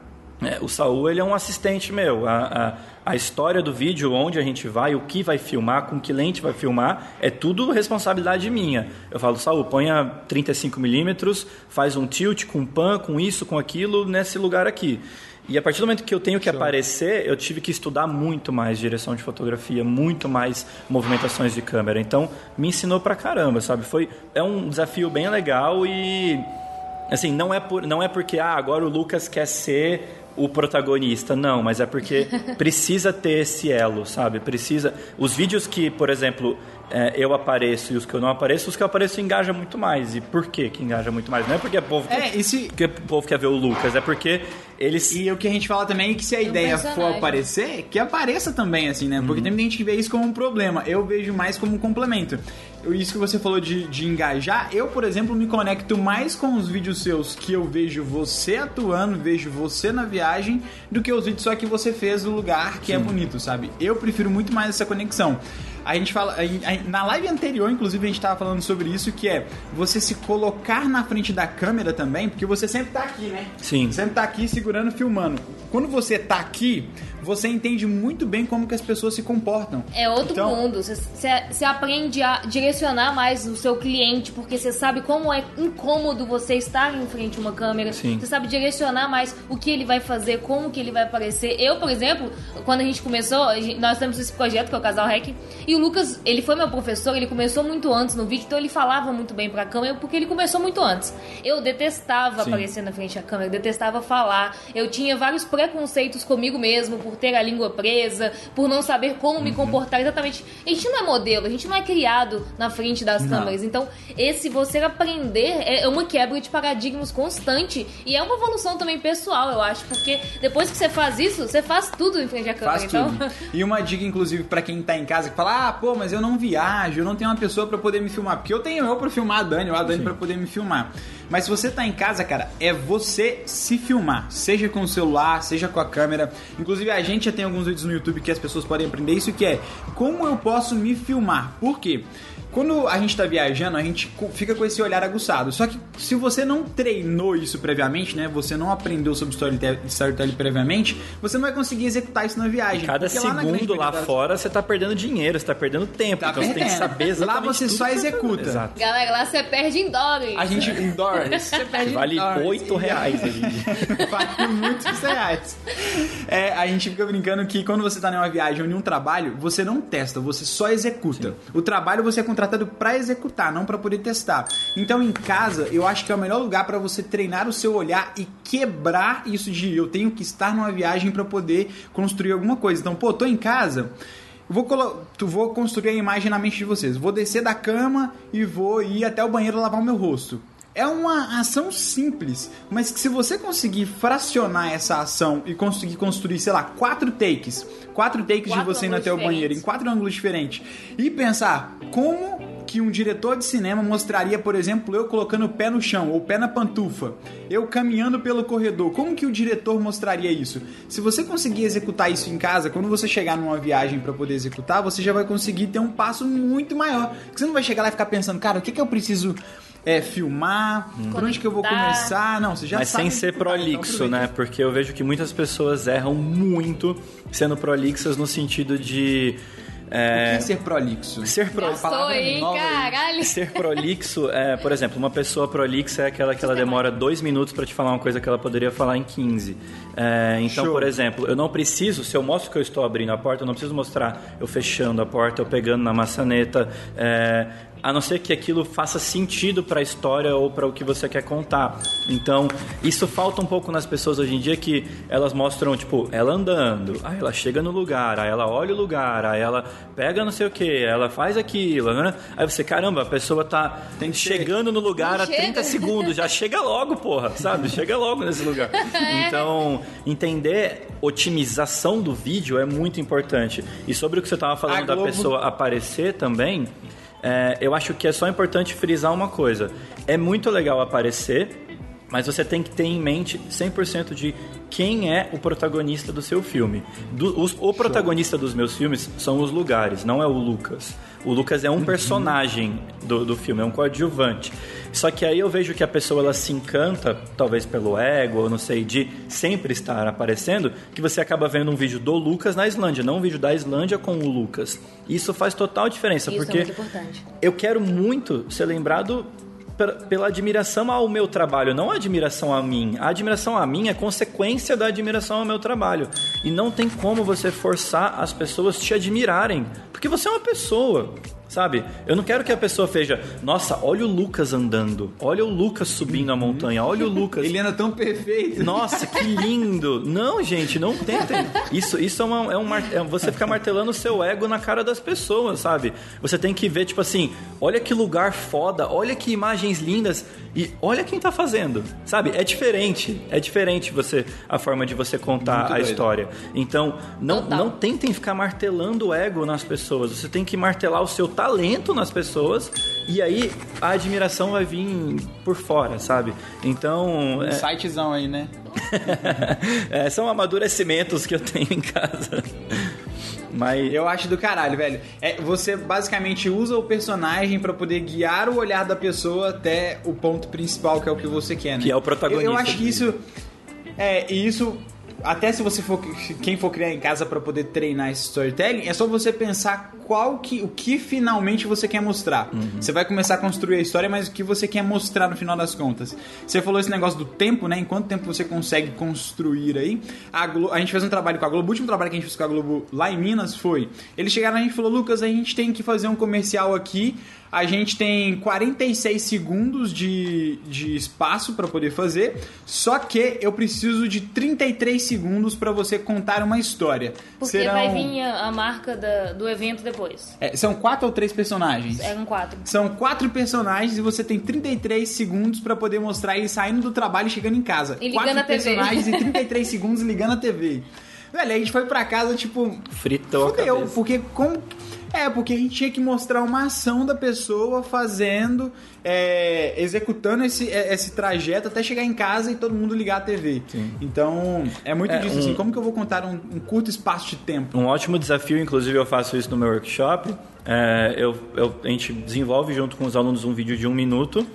[SPEAKER 3] é, o Saul ele é um assistente meu. A, a, a história do vídeo, onde a gente vai, o que vai filmar, com que lente vai filmar, é tudo responsabilidade minha. Eu falo, Saul, ponha 35mm, faz um tilt com pan, com isso, com aquilo, nesse lugar aqui. E a partir do momento que eu tenho que aparecer, eu tive que estudar muito mais direção de fotografia, muito mais movimentações de câmera. Então, me ensinou pra caramba, sabe? Foi, é um desafio bem legal e Assim, não é, por, não é porque ah, agora o Lucas quer ser o protagonista, não, mas é porque [laughs] precisa ter esse elo, sabe? Precisa. Os vídeos que, por exemplo, é, eu apareço e os que eu não apareço, os que eu apareço engajam muito mais. E por que que engaja muito mais? Não é porque o povo,
[SPEAKER 2] É, e se-
[SPEAKER 3] porque o povo quer ver o Lucas, é porque eles.
[SPEAKER 2] E o que a gente fala também é que se a
[SPEAKER 1] um
[SPEAKER 2] ideia for aparecer, que apareça também, assim, né? Porque tem muita gente que vê isso como um problema. Eu vejo mais como um complemento. Isso que você falou de, de engajar, eu, por exemplo, me conecto mais com os vídeos seus que eu vejo você atuando, vejo você na viagem, do que os vídeos só que você fez do lugar que é bonito, sabe? Eu prefiro muito mais essa conexão. A gente fala. a- a- na live anterior, inclusive, a gente tava falando sobre isso, que é você se colocar na frente da câmera também, porque você sempre tá aqui, né?
[SPEAKER 3] Sim.
[SPEAKER 2] Sempre tá aqui segurando, filmando. Quando você tá aqui, você entende muito bem como que as pessoas se comportam.
[SPEAKER 1] É outro
[SPEAKER 2] Então,
[SPEAKER 1] mundo. Você, aprende a direcionar mais o seu cliente, porque você sabe como é incômodo você estar em frente a uma câmera. Você sabe direcionar mais o que ele vai fazer, como que ele vai aparecer. Eu, por exemplo, quando a gente começou, nós temos esse projeto que é o Casal Hack, E o Lucas, ele foi meu professor, ele começou muito antes no vídeo, então ele falava muito bem pra câmera, porque ele começou muito antes. Eu detestava
[SPEAKER 2] Sim.
[SPEAKER 1] aparecer na frente da câmera, eu detestava falar. Eu tinha vários preconceitos comigo mesmo, por ter a língua presa, por não saber como
[SPEAKER 2] Uhum.
[SPEAKER 1] me comportar exatamente. A gente não é modelo, a gente não é criado na frente das
[SPEAKER 2] Não.
[SPEAKER 1] câmeras. Então, esse você aprender é uma quebra de paradigmas constante e é uma evolução também pessoal, eu acho, porque depois que você faz isso, você faz tudo em frente à câmera.
[SPEAKER 2] Faz
[SPEAKER 1] então,
[SPEAKER 2] tudo. E uma dica, inclusive, pra quem tá em casa que fala: Ah, pô, mas eu não viajo, eu não tenho uma pessoa pra poder me filmar. Porque eu tenho eu pra filmar a Dani, ou a Dani pra poder me filmar. Mas se você tá em casa, cara, é você se filmar. Seja com o celular, seja com a câmera. Inclusive, a gente já tem alguns vídeos no YouTube que as pessoas podem aprender isso, que é como eu posso me filmar. Por quê? Quando a gente tá viajando, a gente fica com esse olhar aguçado. Só que se você não treinou isso previamente, né? Você não aprendeu sobre storytelling storytelling previamente, você não vai conseguir executar isso na viagem.
[SPEAKER 3] Cada
[SPEAKER 2] lá na grande
[SPEAKER 3] segundo lá
[SPEAKER 2] das-
[SPEAKER 3] fora você tá perdendo dinheiro, você tá perdendo tempo.
[SPEAKER 2] Tá
[SPEAKER 3] então você tem que
[SPEAKER 2] perdendo.
[SPEAKER 3] saber exatamente
[SPEAKER 2] Lá você
[SPEAKER 3] tudo
[SPEAKER 2] só
[SPEAKER 3] que tá
[SPEAKER 2] executa.
[SPEAKER 3] Exato.
[SPEAKER 1] galera, lá você perde em dólares.
[SPEAKER 2] A gente em dólares. Você perde em
[SPEAKER 3] Vale
[SPEAKER 2] dólares.
[SPEAKER 3] 8 reais em [laughs]
[SPEAKER 2] vale muitos reais. É, a gente fica brincando que quando você tá numa viagem ou em um trabalho, você não testa, você só executa. O trabalho você é contratado pra executar, não pra poder testar. Então em casa, eu acho que é o melhor lugar pra você treinar o seu olhar e quebrar isso de eu tenho que estar numa viagem pra poder construir alguma coisa. Então, pô, tô em casa, Vou, vou construir a imagem na mente de vocês. Vou descer da cama e vou ir até o banheiro lavar o meu rosto. É uma ação simples, mas que se você conseguir fracionar essa ação e conseguir construir, sei lá, quatro takes, quatro takes de
[SPEAKER 1] Quatro
[SPEAKER 2] você indo até o banheiro em quatro ângulos diferentes e pensar como que um diretor de cinema mostraria, por exemplo, eu colocando o pé no chão ou o pé na pantufa, eu caminhando pelo corredor, como que o diretor mostraria isso? Se você conseguir executar isso em casa, quando você chegar numa viagem para poder executar, você já vai conseguir ter um passo muito maior. Porque você não vai chegar lá e ficar pensando, cara, o que, que eu preciso é, filmar, por onde que eu vou começar? Não, você já
[SPEAKER 3] Mas
[SPEAKER 2] sabe
[SPEAKER 3] sem ser prolixo, né? Porque eu vejo que muitas pessoas erram muito sendo prolixas no sentido de.
[SPEAKER 2] O
[SPEAKER 3] é,
[SPEAKER 2] que é ser prolixo?
[SPEAKER 3] ser pro-
[SPEAKER 1] Gastou
[SPEAKER 2] palavra
[SPEAKER 1] aí,
[SPEAKER 2] nova aí.
[SPEAKER 1] caralho.
[SPEAKER 3] Ser prolixo é, por exemplo, uma pessoa prolixa é aquela que ela demora dois minutos pra te falar uma coisa que ela poderia falar em 15. É, então,
[SPEAKER 2] Show.
[SPEAKER 3] por exemplo, eu não preciso, se eu mostro que eu estou abrindo a porta, eu não preciso mostrar eu fechando a porta, eu pegando na maçaneta, é, a não ser que aquilo faça sentido pra história ou para o que você quer contar. Então, isso falta um pouco nas pessoas hoje em dia que elas mostram, tipo, ela andando, aí ela chega no lugar, aí ela olha o lugar, aí ela pega não sei o que, ela faz aquilo, né? Aí você, caramba, a pessoa tá
[SPEAKER 2] ser-
[SPEAKER 3] chegando no lugar
[SPEAKER 1] Não
[SPEAKER 3] há 30
[SPEAKER 1] chega.
[SPEAKER 3] segundos, já chega logo, porra, sabe? Chega logo nesse lugar. [laughs] Então, entender otimização do vídeo é muito importante. E sobre o que você tava
[SPEAKER 2] A
[SPEAKER 3] falando da
[SPEAKER 2] Globo-
[SPEAKER 3] pessoa aparecer também, é, eu acho que é só importante frisar uma coisa. É muito legal aparecer, mas você tem que ter em mente 100% de quem é o protagonista do seu filme. Do- os- o protagonista dos meus filmes são os lugares, não é o Lucas. O Lucas é um personagem do, do filme, é um coadjuvante. Só que aí eu vejo que a pessoa ela se encanta, talvez pelo ego, ou não sei, de sempre estar aparecendo, que você acaba vendo um vídeo do Lucas na Islândia, não um vídeo da Islândia com o Lucas. Isso faz total diferença,
[SPEAKER 1] Isso é
[SPEAKER 3] porque
[SPEAKER 1] muito importante.
[SPEAKER 3] eu quero muito ser lembrado pela- admiração ao meu trabalho, não a admiração a mim. A admiração a mim é consequência da admiração ao meu trabalho. E não tem como você forçar as pessoas te admirarem, porque você é uma pessoa. Sabe? Eu não quero que a pessoa veja, nossa, olha o Lucas andando, olha o Lucas subindo a montanha, olha o Lucas.
[SPEAKER 2] Ele anda tão perfeito.
[SPEAKER 3] Nossa, que lindo! Não, gente, não tentem. Isso, isso é, uma, é um mar- é você ficar martelando o seu ego na cara das pessoas, sabe? Você tem que ver, tipo assim, olha que lugar foda, olha que imagens lindas e olha quem tá fazendo, sabe? É diferente, é diferente você a forma de você contar
[SPEAKER 2] Muito
[SPEAKER 3] a
[SPEAKER 2] doido.
[SPEAKER 3] história. Então, não,
[SPEAKER 1] Total.
[SPEAKER 3] não tentem ficar martelando o ego nas pessoas. Você tem que martelar o seu talento nas pessoas e aí a admiração vai vir por fora, sabe? Então,
[SPEAKER 2] Um
[SPEAKER 3] é-
[SPEAKER 2] sitezão aí, né? [laughs]
[SPEAKER 3] é, são amadurecimentos que eu tenho em casa. Mas
[SPEAKER 2] Eu acho do caralho, velho. É, você basicamente usa o personagem pra poder guiar o olhar da pessoa até o ponto principal, que é o que você quer, né?
[SPEAKER 3] Que é o protagonista
[SPEAKER 2] Eu, eu acho que isso. É, e isso. Até se você for. Quem for criar em casa pra poder treinar esse storytelling, é só você pensar qual que, o que finalmente você quer mostrar. Você vai começar a construir a história, mas o que você quer mostrar no final das contas. Você falou esse negócio do tempo, né? Em quanto tempo você consegue construir aí? A, a gente fez um trabalho com a Globo. O último trabalho que a gente fez com a Globo lá em Minas foi. Eles chegaram e a gente falou: Lucas, a gente tem que fazer um comercial aqui. A gente tem 46 segundos de, de espaço para poder fazer, só que eu preciso de 33 segundos para você contar uma história.
[SPEAKER 1] Porque
[SPEAKER 2] Serão-
[SPEAKER 1] vai vir a, a marca da- do evento depois.
[SPEAKER 2] É, são quatro ou três personagens?
[SPEAKER 1] Eram quatro.
[SPEAKER 2] São quatro personagens e você tem 33 segundos pra poder mostrar ele saindo do trabalho e chegando em casa.
[SPEAKER 1] E ligando
[SPEAKER 2] quatro
[SPEAKER 1] a TV.
[SPEAKER 2] personagens e 33 segundos ligando a TV. Velho, a gente foi pra casa, tipo,
[SPEAKER 3] Fritou
[SPEAKER 2] fudeu, porque como... É, porque a gente tinha que mostrar uma ação da pessoa fazendo, é, executando esse, é, esse trajeto até chegar em casa e todo mundo ligar a TV. Então, é muito
[SPEAKER 3] É,
[SPEAKER 2] disso,
[SPEAKER 3] um-
[SPEAKER 2] assim, como que eu vou contar um, um curto espaço de tempo?
[SPEAKER 3] Um ótimo desafio, inclusive eu faço isso no meu workshop. É, eu, eu- a gente desenvolve junto com os alunos um vídeo de um minuto,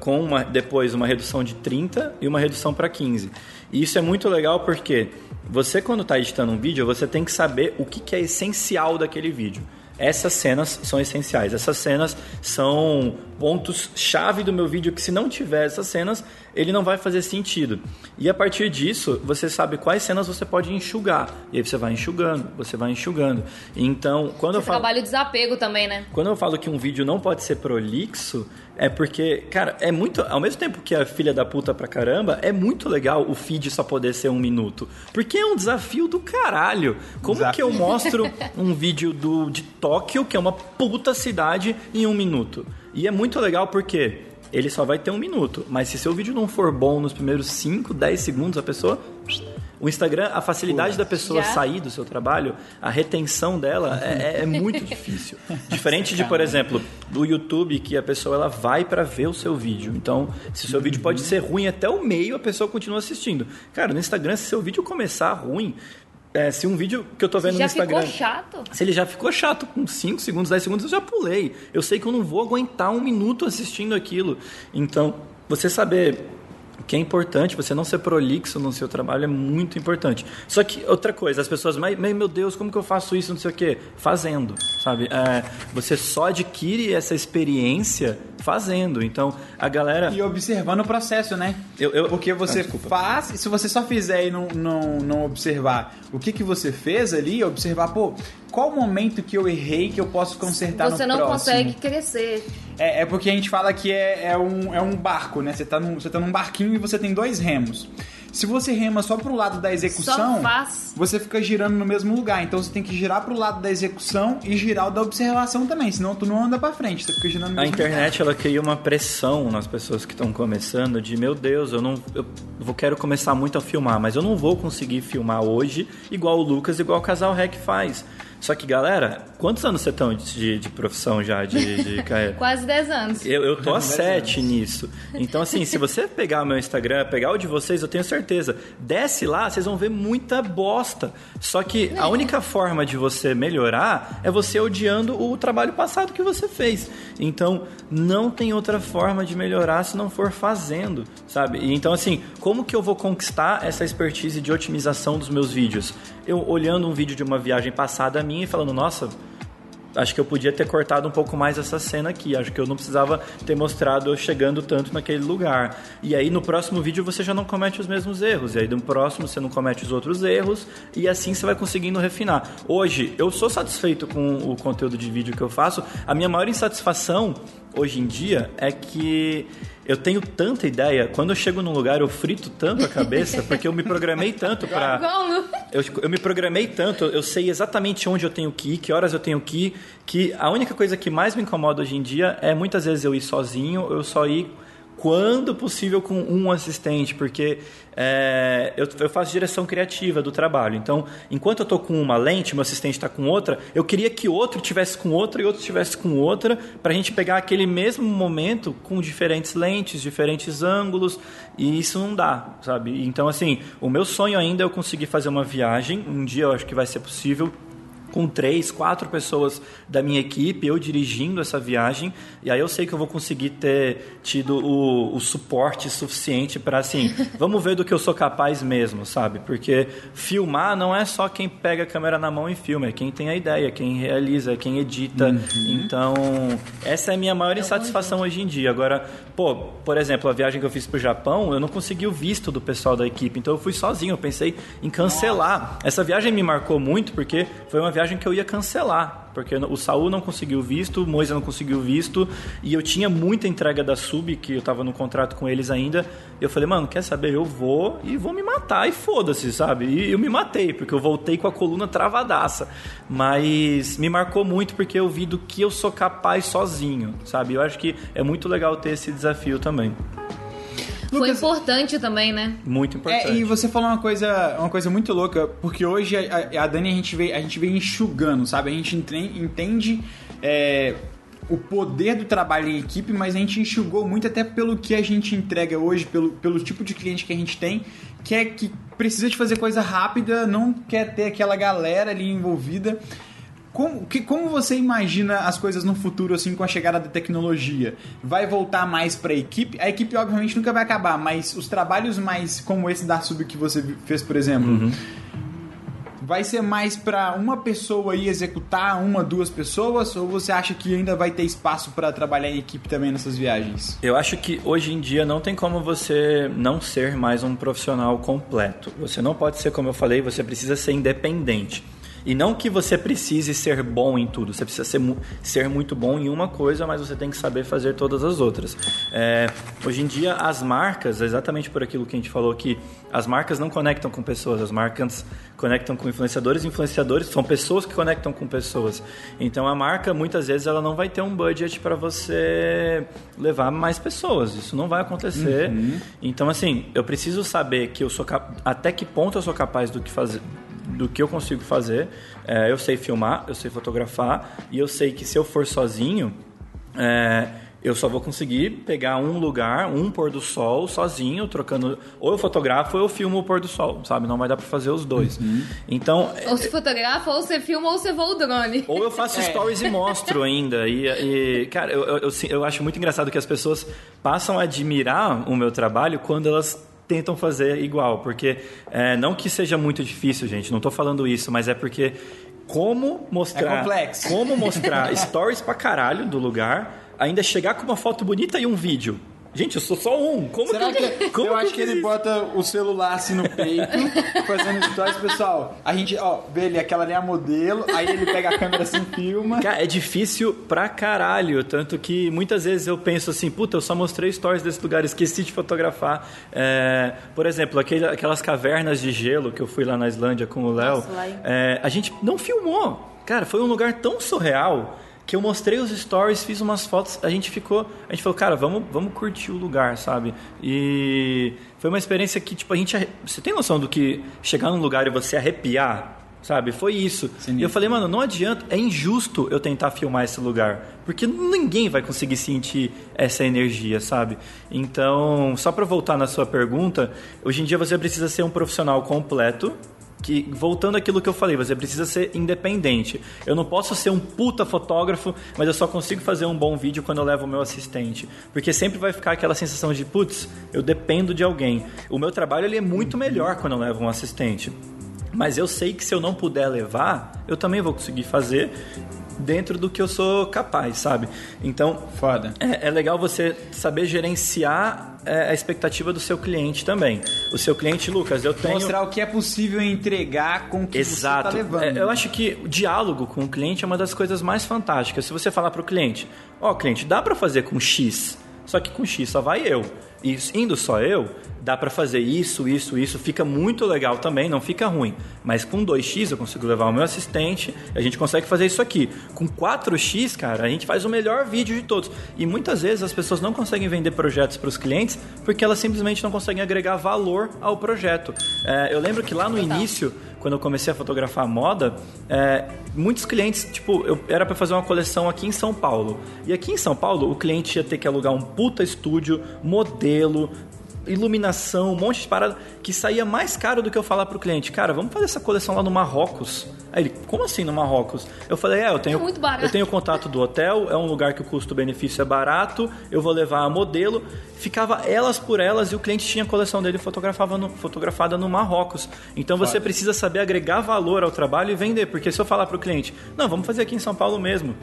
[SPEAKER 3] com uma, depois uma redução de 30 e uma redução para 15. E isso é muito legal porque você, quando está editando um vídeo, você tem que saber o que, que é essencial daquele vídeo. Essas cenas são essenciais. Essas cenas são pontos-chave do meu vídeo que, se não tiver essas cenas, ele não vai fazer sentido. E a partir disso, você sabe quais cenas você pode enxugar. E aí você vai enxugando, você vai enxugando. Então, quando eu
[SPEAKER 1] Você
[SPEAKER 3] falo.
[SPEAKER 1] trabalha o desapego também, né?
[SPEAKER 3] Quando eu falo que um vídeo não pode ser prolixo, é porque, cara, é muito. Ao mesmo tempo que é filha da puta pra caramba, é muito legal o feed só poder ser um minuto. Porque é um desafio do caralho. Como
[SPEAKER 2] Desafio.
[SPEAKER 3] que eu mostro [laughs] um vídeo do, de Tóquio, que é uma puta cidade, em um minuto? E é muito legal porque ele só vai ter um minuto. Mas se seu vídeo não for bom nos primeiros 5, 10 segundos, a pessoa. O Instagram, a facilidade da pessoa
[SPEAKER 1] Já.
[SPEAKER 3] sair do seu trabalho, a retenção dela é, é- é muito difícil. Diferente de, por exemplo, do YouTube, que a pessoa ela vai para ver o seu vídeo. Então, se o seu vídeo pode ser ruim até o meio, a pessoa continua assistindo. Cara, no Instagram, se seu vídeo começar ruim, é, se um vídeo que eu tô vendo
[SPEAKER 1] Já
[SPEAKER 3] no Instagram.
[SPEAKER 1] ficou chato?
[SPEAKER 3] Se ele já ficou chato com 5 segundos, 10 segundos, eu já pulei. Eu sei que eu não vou aguentar um minuto assistindo aquilo. Então, você saber que é importante, você não ser prolixo no seu trabalho é muito importante. Só que, outra coisa, as pessoas, mas, meu Deus, como que eu faço isso, não sei o quê? Fazendo, sabe? É, você só adquire essa experiência fazendo. Então, a galera...
[SPEAKER 2] E observando o processo, né?
[SPEAKER 3] Eu- eu-
[SPEAKER 2] Porque você
[SPEAKER 3] Ah,
[SPEAKER 2] faz, e se você só fizer e não, não, não observar o que, que você fez ali, observar, pô, qual o momento que eu errei que eu posso consertar
[SPEAKER 1] Você
[SPEAKER 2] no
[SPEAKER 1] não
[SPEAKER 2] próximo?
[SPEAKER 1] consegue crescer.
[SPEAKER 2] É, é porque a gente fala que é, é, um, é um barco, né? Você tá, num, você tá num barquinho e você tem dois remos. Se você rema só pro lado da execução, você fica girando no mesmo lugar. Então você tem que girar pro lado da execução e girar o da observação também. Senão tu não anda pra frente, você fica girando no
[SPEAKER 3] A
[SPEAKER 2] mesmo
[SPEAKER 3] internet ela cria uma pressão nas pessoas que estão começando de meu Deus, eu não eu vou quero começar muito a filmar, mas eu não vou conseguir filmar hoje igual o Lucas, igual o Casal Rec faz. Só que galera, quantos anos você estão de, de profissão já de, de [laughs] carreira?
[SPEAKER 1] Quase 10 anos.
[SPEAKER 3] Eu, eu tô há sete nisso. Então, assim, se você pegar o meu Instagram, pegar o de vocês, eu tenho certeza. Desce lá, vocês vão ver muita bosta. Só que a única forma de você melhorar é você odiando o trabalho passado que você fez. Então, não tem outra forma de melhorar se não for fazendo, sabe? E Então, assim, como que eu vou conquistar essa expertise de otimização dos meus vídeos? Eu olhando um vídeo de uma viagem passada minha e falando, nossa, acho que eu podia ter cortado um pouco mais essa cena aqui. Acho que eu não precisava ter mostrado eu chegando tanto naquele lugar. E aí no próximo vídeo você já não comete os mesmos erros. E aí no próximo você não comete os outros erros. E assim você vai conseguindo refinar. Hoje eu sou satisfeito com o conteúdo de vídeo que eu faço. A minha maior insatisfação hoje em dia é que eu tenho tanta ideia. Quando eu chego num lugar eu frito tanto a cabeça [laughs] porque eu me programei tanto para eu, eu me programei tanto, eu sei exatamente onde eu tenho que ir, que horas eu tenho que ir, que a única coisa que mais me incomoda hoje em dia é muitas vezes eu ir sozinho, eu só ir quando possível com um assistente, porque é, eu, eu faço direção criativa do trabalho. Então, enquanto eu estou com uma lente, meu assistente está com outra, eu queria que outro tivesse com outra e outro tivesse com outra, para a gente pegar aquele mesmo momento com diferentes lentes, diferentes ângulos, e isso não dá, sabe? Então, assim, o meu sonho ainda é eu conseguir fazer uma viagem, um dia eu acho que vai ser possível, com três, quatro pessoas da minha equipe, eu dirigindo essa viagem, e aí eu sei que eu vou conseguir ter tido o, o suporte suficiente para assim, [laughs] vamos ver do que eu sou capaz mesmo, sabe? Porque filmar não é só quem pega a câmera na mão e filma, é quem tem a ideia, quem realiza, quem edita. Uhum. Então, essa é a minha maior é insatisfação hoje em dia. Agora, pô, por exemplo, a viagem que eu fiz pro Japão, eu não consegui o visto do pessoal da equipe, então eu fui sozinho, eu pensei em cancelar. Essa viagem me marcou muito porque foi uma viagem viagem que eu ia cancelar, porque o Saul não conseguiu visto, o Moisa não conseguiu visto, e eu tinha muita entrega da Sub, que eu estava no contrato com eles ainda. Eu falei, mano, quer saber? Eu vou e vou me matar, e foda-se, sabe? E eu me matei, porque eu voltei com a coluna travadaça. Mas me marcou muito porque eu vi do que eu sou capaz sozinho, sabe? Eu acho que é muito legal ter esse desafio também.
[SPEAKER 1] Foi importante também, né?
[SPEAKER 3] Muito importante.
[SPEAKER 2] É, e você falou uma coisa, uma coisa muito louca, porque hoje a, a Dani a gente vem, a gente vem enxugando, sabe? A gente entende é, o poder do trabalho em equipe, mas a gente enxugou muito até pelo que a gente entrega hoje, pelo, pelo tipo de cliente que a gente tem, que é que precisa de fazer coisa rápida, não quer ter aquela galera ali envolvida. Como, que, como você imagina as coisas no futuro, assim, com a chegada da tecnologia? Vai voltar mais para a equipe? A equipe, obviamente, nunca vai acabar, mas os trabalhos mais como esse da Sub que você fez, por exemplo, uhum. vai ser mais para uma pessoa aí executar, uma, duas pessoas? Ou você acha que ainda vai ter espaço para trabalhar em equipe também nessas viagens?
[SPEAKER 3] Eu acho que hoje em dia não tem como você não ser mais um profissional completo. Você não pode ser, como eu falei, você precisa ser independente. E não que você precise ser bom em tudo, você precisa ser, ser muito bom em uma coisa, mas você tem que saber fazer todas as outras. É, hoje em dia, as marcas, exatamente por aquilo que a gente falou aqui, as marcas não conectam com pessoas, as marcas conectam com influenciadores, influenciadores são pessoas que conectam com pessoas. Então a marca, muitas vezes, ela não vai ter um budget para você levar mais pessoas, isso não vai acontecer. Uhum. Então, assim, eu preciso saber que eu sou até que ponto eu sou capaz do que fazer do que eu consigo fazer. É, eu sei filmar, eu sei fotografar e eu sei que se eu for sozinho, é, eu só vou conseguir pegar um lugar, um pôr do sol sozinho, trocando. Ou eu fotografo ou eu filmo o pôr do sol, sabe? Não vai dar pra fazer os dois. Uhum. Então.
[SPEAKER 1] Ou se fotografa, ou você filma, ou você voa o drone.
[SPEAKER 3] Ou eu faço é. stories e mostro ainda. E, e cara, eu, eu, eu, eu acho muito engraçado que as pessoas passam a admirar o meu trabalho quando elas tentam fazer igual, porque é, não que seja muito difícil, gente, não estou falando isso, mas é porque como mostrar,
[SPEAKER 2] é complexo.
[SPEAKER 3] como mostrar [laughs] stories pra caralho do lugar, ainda chegar com uma foto bonita e um vídeo. Gente, eu sou só um. Como
[SPEAKER 2] Será
[SPEAKER 3] que,
[SPEAKER 2] que como eu que acho que ele isso? bota o celular assim no peito, [laughs] fazendo stories, pessoal. A gente, ó, vê ele, aquela ali é a modelo, aí ele pega a câmera assim, filma.
[SPEAKER 3] Cara, é difícil pra caralho. Tanto que muitas vezes eu penso assim, puta, eu só mostrei stories desse lugar, esqueci de fotografar. É, por exemplo, aquele, aquelas cavernas de gelo que eu fui lá na Islândia com o Léo. É, a gente não filmou. Cara, foi um lugar tão surreal que eu mostrei os stories, fiz umas fotos, a gente ficou, a gente falou, cara, vamos, vamos curtir o lugar, sabe? E foi uma experiência que, tipo, a gente, você tem noção do que chegar num lugar e você arrepiar, sabe? Foi isso. E eu falei, mano, não adianta, é injusto eu tentar filmar esse lugar, porque ninguém vai conseguir sentir essa energia, sabe? Então, só para voltar na sua pergunta, hoje em dia você precisa ser um profissional completo que voltando àquilo que eu falei, você precisa ser independente. Eu não posso ser um puta fotógrafo, mas eu só consigo fazer um bom vídeo quando eu levo o meu assistente, porque sempre vai ficar aquela sensação de putz, eu dependo de alguém. O meu trabalho ele é muito melhor quando eu levo um assistente. Mas eu sei que se eu não puder levar, eu também vou conseguir fazer dentro do que eu sou capaz, sabe? Então,
[SPEAKER 2] foda.
[SPEAKER 3] É, é legal você saber gerenciar é, a expectativa do seu cliente também. O seu cliente, Lucas, eu tenho
[SPEAKER 2] mostrar o que é possível entregar com o que
[SPEAKER 3] Exato.
[SPEAKER 2] você está levando.
[SPEAKER 3] É, eu acho que o diálogo com o cliente é uma das coisas mais fantásticas. Se você falar para o cliente, ó, oh, cliente, dá para fazer com X, só que com X só vai eu. E indo só eu, dá para fazer isso, isso, isso, fica muito legal também, não fica ruim. Mas com 2x eu consigo levar o meu assistente, a gente consegue fazer isso aqui. Com 4x, cara, a gente faz o melhor vídeo de todos. E muitas vezes as pessoas não conseguem vender projetos para os clientes porque elas simplesmente não conseguem agregar valor ao projeto. É, eu lembro que lá no início, quando eu comecei a fotografar moda, é, muitos clientes, tipo, eu era para fazer uma coleção aqui em São Paulo. E aqui em São Paulo, o cliente ia ter que alugar um puta estúdio, modelo, iluminação, um monte de parada que saía mais caro do que eu falar pro cliente, cara, vamos fazer essa coleção lá no Marrocos. Aí ele, como assim no Marrocos? Eu falei, é, eu tenho,
[SPEAKER 1] É muito barato.
[SPEAKER 3] eu tenho contato do hotel, é um lugar que o custo-benefício é barato, eu vou levar a modelo. Ficava elas por elas e o cliente tinha a coleção dele fotografava no- fotografada no Marrocos. Então você precisa saber agregar valor ao trabalho e vender, porque se eu falar pro cliente, não, vamos fazer aqui em São Paulo mesmo.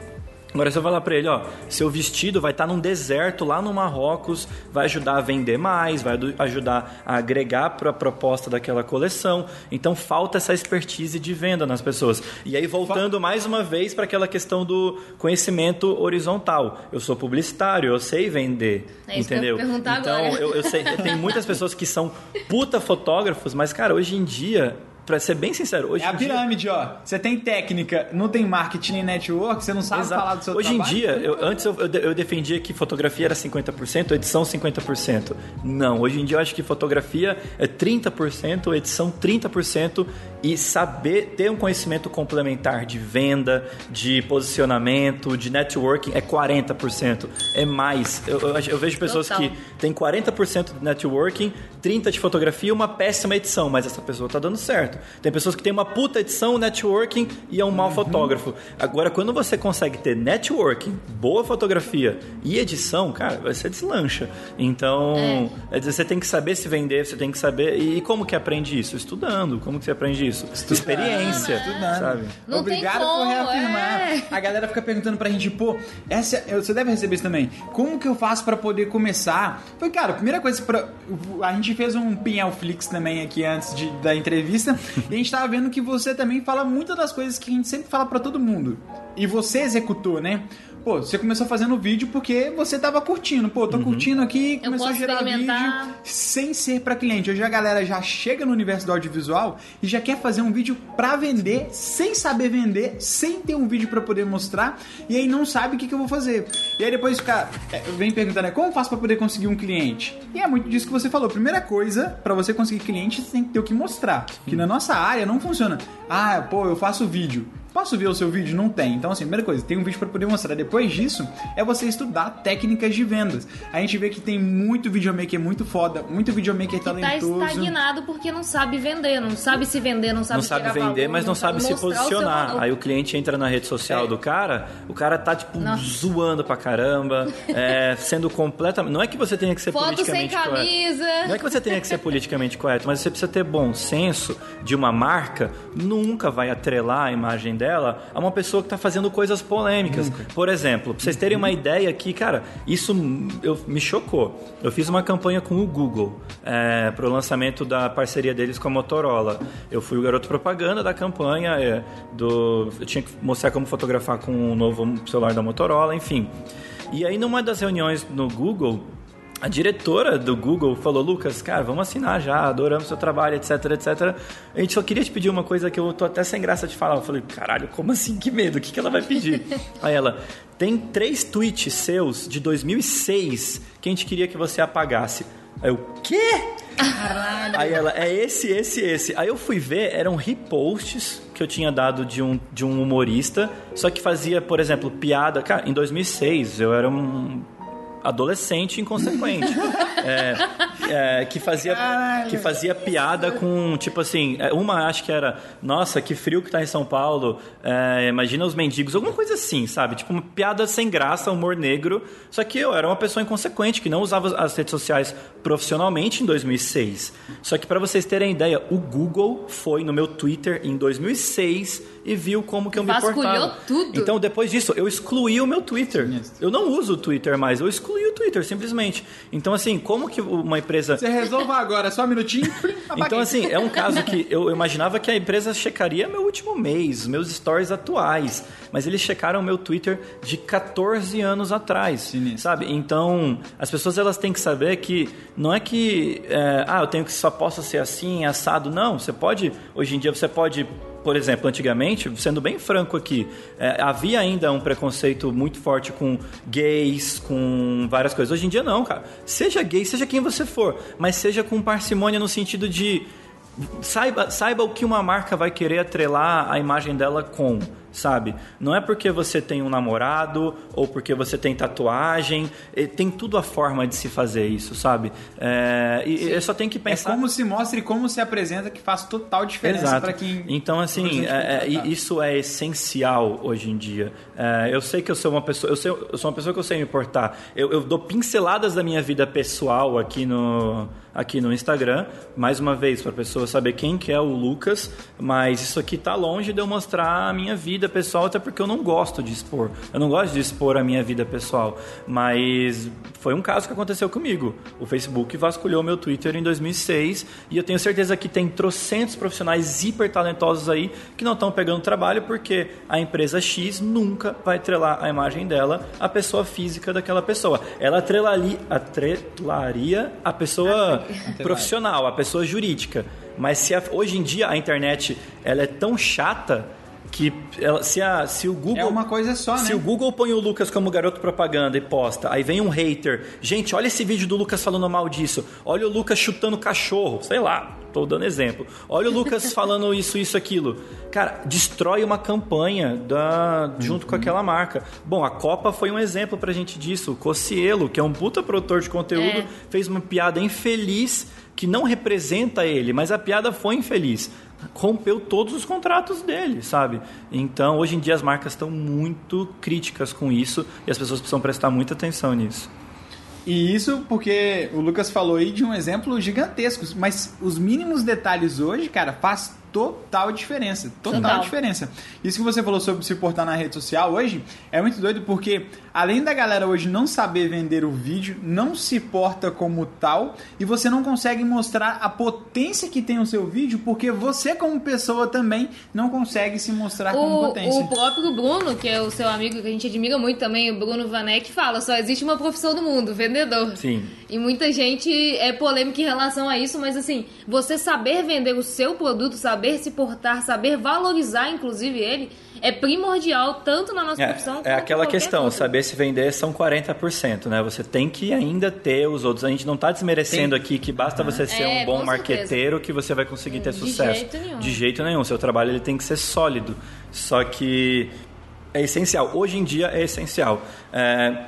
[SPEAKER 3] Agora, se eu falar pra ele, ó, seu vestido vai estar num deserto lá no Marrocos, vai ajudar a vender mais, vai ajudar a agregar para a proposta daquela coleção. Então, falta essa expertise de venda nas pessoas. E aí, voltando mais uma vez para aquela questão do conhecimento horizontal. Eu sou publicitário, eu sei vender,
[SPEAKER 1] É isso que eu ia
[SPEAKER 3] entendeu?
[SPEAKER 1] perguntar
[SPEAKER 3] então,
[SPEAKER 1] agora.
[SPEAKER 3] eu, eu sei, tem muitas pessoas que são puta fotógrafos, mas, cara, hoje em dia, pra ser bem sincero, hoje
[SPEAKER 2] É a
[SPEAKER 3] em dia...
[SPEAKER 2] pirâmide, ó. Você tem técnica, não tem marketing nem network, você não sabe
[SPEAKER 3] Exato.
[SPEAKER 2] falar do seu
[SPEAKER 3] Hoje
[SPEAKER 2] trabalho.
[SPEAKER 3] em dia, eu- antes eu, eu defendia que fotografia era 50%, edição 50%. Não, hoje em dia eu acho que fotografia é 30%, edição 30% e saber ter um conhecimento complementar de venda, de posicionamento, de networking é 40%. É mais. Eu, eu eu vejo pessoas
[SPEAKER 1] Total.
[SPEAKER 3] que têm 40% de networking, 30% de fotografia e uma péssima edição, mas essa pessoa tá dando certo. Tem pessoas que têm uma puta edição, networking e é um mau fotógrafo. Agora, quando você consegue ter networking, boa fotografia e edição, cara, você deslancha. Então, é dizer, você tem que saber se vender, você tem que saber. E como que aprende isso? Estudando. Como que você aprende isso? Experiência.
[SPEAKER 2] Estudando.
[SPEAKER 3] Sabe?
[SPEAKER 1] Não tem
[SPEAKER 2] Obrigado por
[SPEAKER 1] como,
[SPEAKER 2] reafirmar.
[SPEAKER 1] é.
[SPEAKER 2] A galera fica perguntando pra gente, pô, essa, você deve receber isso também. Como que eu faço pra poder começar? Foi, cara, a primeira coisa pra. A gente fez um Pinhel Flix também aqui antes de- da entrevista. e a gente tava vendo que você também fala muitas das coisas que a gente sempre fala pra todo mundo. E você executou, né? Pô, você começou fazendo vídeo porque você tava curtindo. Pô, tô curtindo aqui, começou a gerar vídeo sem ser pra cliente. Hoje a galera já chega no universo do audiovisual e já quer fazer um vídeo pra vender, sem saber vender, sem ter um vídeo pra poder mostrar, e aí não sabe o que, que eu vou fazer. E aí depois fica, é, vem perguntando, né, como eu faço pra poder conseguir um cliente? E é muito disso que você falou. Primeira coisa, pra você conseguir cliente, você tem que ter o que mostrar. Que na nossa área não funciona. Ah, pô, eu faço vídeo. Posso ver o seu vídeo? Não tem. Então, assim, primeira coisa, tem um vídeo para poder mostrar. Depois disso, é você estudar técnicas de vendas. A gente vê que tem muito videomaker muito foda, muito videomaker
[SPEAKER 1] Tá
[SPEAKER 2] talentoso.
[SPEAKER 1] estagnado porque não sabe vender, não sabe se vender, não sabe
[SPEAKER 3] não sabe vender,
[SPEAKER 1] valor,
[SPEAKER 3] mas não, sabe se
[SPEAKER 1] mostrar o seu
[SPEAKER 3] posicionar.
[SPEAKER 1] valor.
[SPEAKER 3] Aí o cliente entra na rede social
[SPEAKER 2] É.
[SPEAKER 3] do cara, o cara tá, tipo,
[SPEAKER 1] Nossa.
[SPEAKER 3] zoando pra caramba, é, [laughs] sendo completamente. Não é que você tenha que ser
[SPEAKER 1] Foto sem
[SPEAKER 3] politicamente correto.
[SPEAKER 1] camisa.
[SPEAKER 3] Não é que você tenha que ser [laughs] politicamente correto, mas você precisa ter bom senso de uma marca nunca vai atrelar a imagem dela a uma pessoa que está fazendo coisas polêmicas. Por exemplo, pra vocês terem uma ideia aqui, cara, isso eu, me chocou. Eu fiz uma campanha com o Google é, para o lançamento da parceria deles com a Motorola. Eu fui o garoto propaganda da campanha, é, do, eu tinha que mostrar como fotografar com o novo celular da Motorola, enfim. E aí, numa das reuniões no Google, a diretora do Google falou, Lucas, cara, vamos assinar já, adoramos seu trabalho, etc, etc. A gente só queria te pedir uma coisa que eu tô até sem graça de falar. Eu falei, caralho, como assim? Que medo, o que, que ela vai pedir? [laughs] Aí ela, tem três tweets seus de 2006 que a gente queria que você apagasse. Aí eu, quê? Aí ela, é esse, esse, esse. Aí eu fui ver, eram reposts que eu tinha dado de um, de um humorista, só que fazia, por exemplo, piada. Cara, em 2006 eu era um adolescente inconsequente. [laughs] É, é, que fazia que fazia piada com tipo assim é, uma acho que era nossa que frio que tá em São Paulo é, imagina os mendigos alguma coisa assim sabe? Tipo uma piada sem graça humor negro. Só que eu era uma pessoa inconsequente que não usava as redes sociais profissionalmente em 2006 só que para vocês terem ideia o Google foi no meu Twitter em 2006 e viu como que eu me portava
[SPEAKER 1] tudo.
[SPEAKER 3] então depois disso eu excluí o meu Twitter eu não uso o Twitter mais eu excluí o Twitter simplesmente então assim como que uma empresa
[SPEAKER 2] Você resolva agora, só um minutinho. [laughs]
[SPEAKER 3] então, assim, é um caso que eu imaginava que a empresa checaria meu último mês, meus stories atuais. Mas eles checaram meu Twitter de 14 anos atrás.
[SPEAKER 2] Sinistro.
[SPEAKER 3] Sabe? Então, as pessoas elas têm que saber que não é que. é, ah, eu tenho que só posso ser assim, assado. Não, você pode. Hoje em dia você pode. Por exemplo, antigamente, sendo bem franco aqui, é, havia ainda um preconceito muito forte com gays, com várias coisas. Hoje em dia não, cara. Seja gay, seja quem você for, mas seja com parcimônia no sentido de saiba, saiba o que uma marca vai querer atrelar a imagem dela com. Sabe? Não é porque você tem um namorado ou porque você tem tatuagem, tem tudo a forma de se fazer isso, sabe? É, e eu só tem que
[SPEAKER 2] É
[SPEAKER 3] pensar.
[SPEAKER 2] como se mostra e como se apresenta que faz total diferença para quem.
[SPEAKER 3] Então, assim, é- é, isso é essencial hoje em dia. É, eu sei que eu sou uma pessoa, eu, sei- eu sou uma pessoa que eu sei me importar. Eu, eu dou pinceladas da minha vida pessoal aqui no, aqui no Instagram, mais uma vez, para a pessoa saber quem que é o Lucas, mas isso aqui tá longe de eu mostrar a minha vida pessoal, até porque eu não gosto de expor. Eu não gosto de expor a minha vida pessoal. Mas foi um caso que aconteceu comigo. O Facebook vasculhou meu Twitter em 2006 e eu tenho certeza que tem trocentos profissionais hiper talentosos aí que não estão pegando trabalho porque a empresa X nunca vai atrelar a imagem dela à pessoa física daquela pessoa. Ela atrelali, atrelaria a pessoa profissional, a pessoa jurídica. Mas se a- hoje em dia a internet ela é tão chata que ela- se, a, se o Google
[SPEAKER 2] É uma coisa só,
[SPEAKER 3] se
[SPEAKER 2] né?
[SPEAKER 3] o Google põe o Lucas como garoto propaganda e posta, aí vem um hater. Gente, olha esse vídeo do Lucas falando mal disso. Olha o Lucas chutando cachorro. Sei lá, tô dando exemplo. Olha o Lucas [laughs] falando isso, isso, aquilo. Cara, destrói uma campanha da, junto com aquela marca. Bom, a Copa foi um exemplo pra gente disso. O Cocielo, que é um puta produtor de conteúdo,
[SPEAKER 1] É.
[SPEAKER 3] fez uma piada infeliz que não representa ele, mas a piada foi infeliz. Rompeu todos os contratos dele, sabe? Então, hoje em dia, as marcas estão muito críticas com isso e as pessoas precisam prestar muita atenção nisso.
[SPEAKER 2] E isso porque o Lucas falou aí de um exemplo gigantesco, mas os mínimos detalhes hoje, cara, faz total diferença. Total,
[SPEAKER 1] Total.
[SPEAKER 2] diferença. Isso que você falou sobre se portar na rede social hoje é muito doido porque além da galera hoje não saber vender o vídeo, não se porta como tal e você não consegue mostrar a potência que tem o seu vídeo porque você como pessoa também não consegue se mostrar como
[SPEAKER 1] O,
[SPEAKER 2] potência.
[SPEAKER 1] o próprio Bruno, que é o seu amigo que a gente admira muito também, o Bruno Vanek, fala: só existe uma profissão no mundo, vendedor.
[SPEAKER 3] Sim.
[SPEAKER 1] E muita gente é polêmica em relação a isso, mas assim, você saber vender o seu produto, saber se portar, saber valorizar, inclusive, ele, é primordial tanto na nossa profissão
[SPEAKER 3] É,
[SPEAKER 1] quanto
[SPEAKER 3] é aquela questão,
[SPEAKER 1] outra.
[SPEAKER 3] saber se vender são 40%, né? Você tem que ainda ter os outros. A gente não está desmerecendo aqui que basta você ser
[SPEAKER 1] É,
[SPEAKER 3] um bom marqueteiro que você vai conseguir ter
[SPEAKER 1] De
[SPEAKER 3] sucesso.
[SPEAKER 1] jeito nenhum.
[SPEAKER 3] De jeito nenhum. Seu trabalho ele tem que ser sólido. Só que é essencial. Hoje em dia é essencial. É,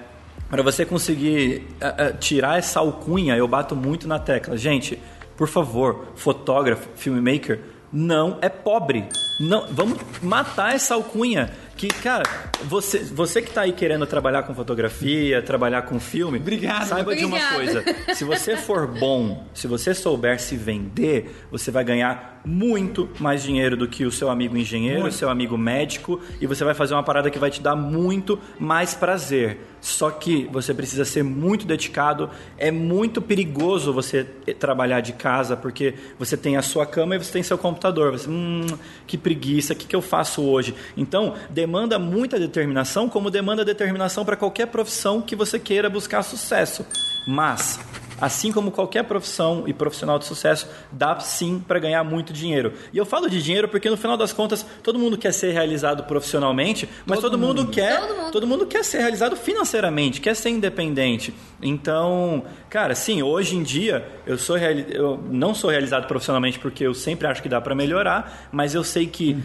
[SPEAKER 3] para você conseguir é, é, tirar essa alcunha, eu bato muito na tecla. Gente, por favor, fotógrafo, filmmaker, não é pobre. Não, vamos matar essa alcunha. Que, cara, você, você que está aí querendo trabalhar com fotografia, trabalhar com filme,
[SPEAKER 2] Obrigado.
[SPEAKER 3] saiba de uma coisa. Se você for bom, se você souber se vender, você vai ganhar muito mais dinheiro do que o seu amigo engenheiro, o seu amigo médico, e você vai fazer uma parada que vai te dar muito mais prazer. Só que você precisa ser muito dedicado. É muito perigoso você trabalhar de casa, porque você tem a sua cama e você tem seu computador. Você, hum, que preguiça, o que, que eu faço hoje? Então, demanda muita determinação, como demanda determinação para qualquer profissão que você queira buscar sucesso. Mas Assim como qualquer profissão e profissional de sucesso, dá sim para ganhar muito dinheiro. E eu falo de dinheiro porque no final das contas todo mundo quer ser realizado profissionalmente, mas todo,
[SPEAKER 2] Todo
[SPEAKER 3] mundo,
[SPEAKER 2] mundo.
[SPEAKER 3] quer,
[SPEAKER 1] Todo mundo.
[SPEAKER 3] todo mundo quer ser realizado financeiramente, quer ser independente. Então, cara, sim, hoje em dia eu sou reali- eu não sou realizado profissionalmente porque eu sempre acho que dá para melhorar, mas eu sei que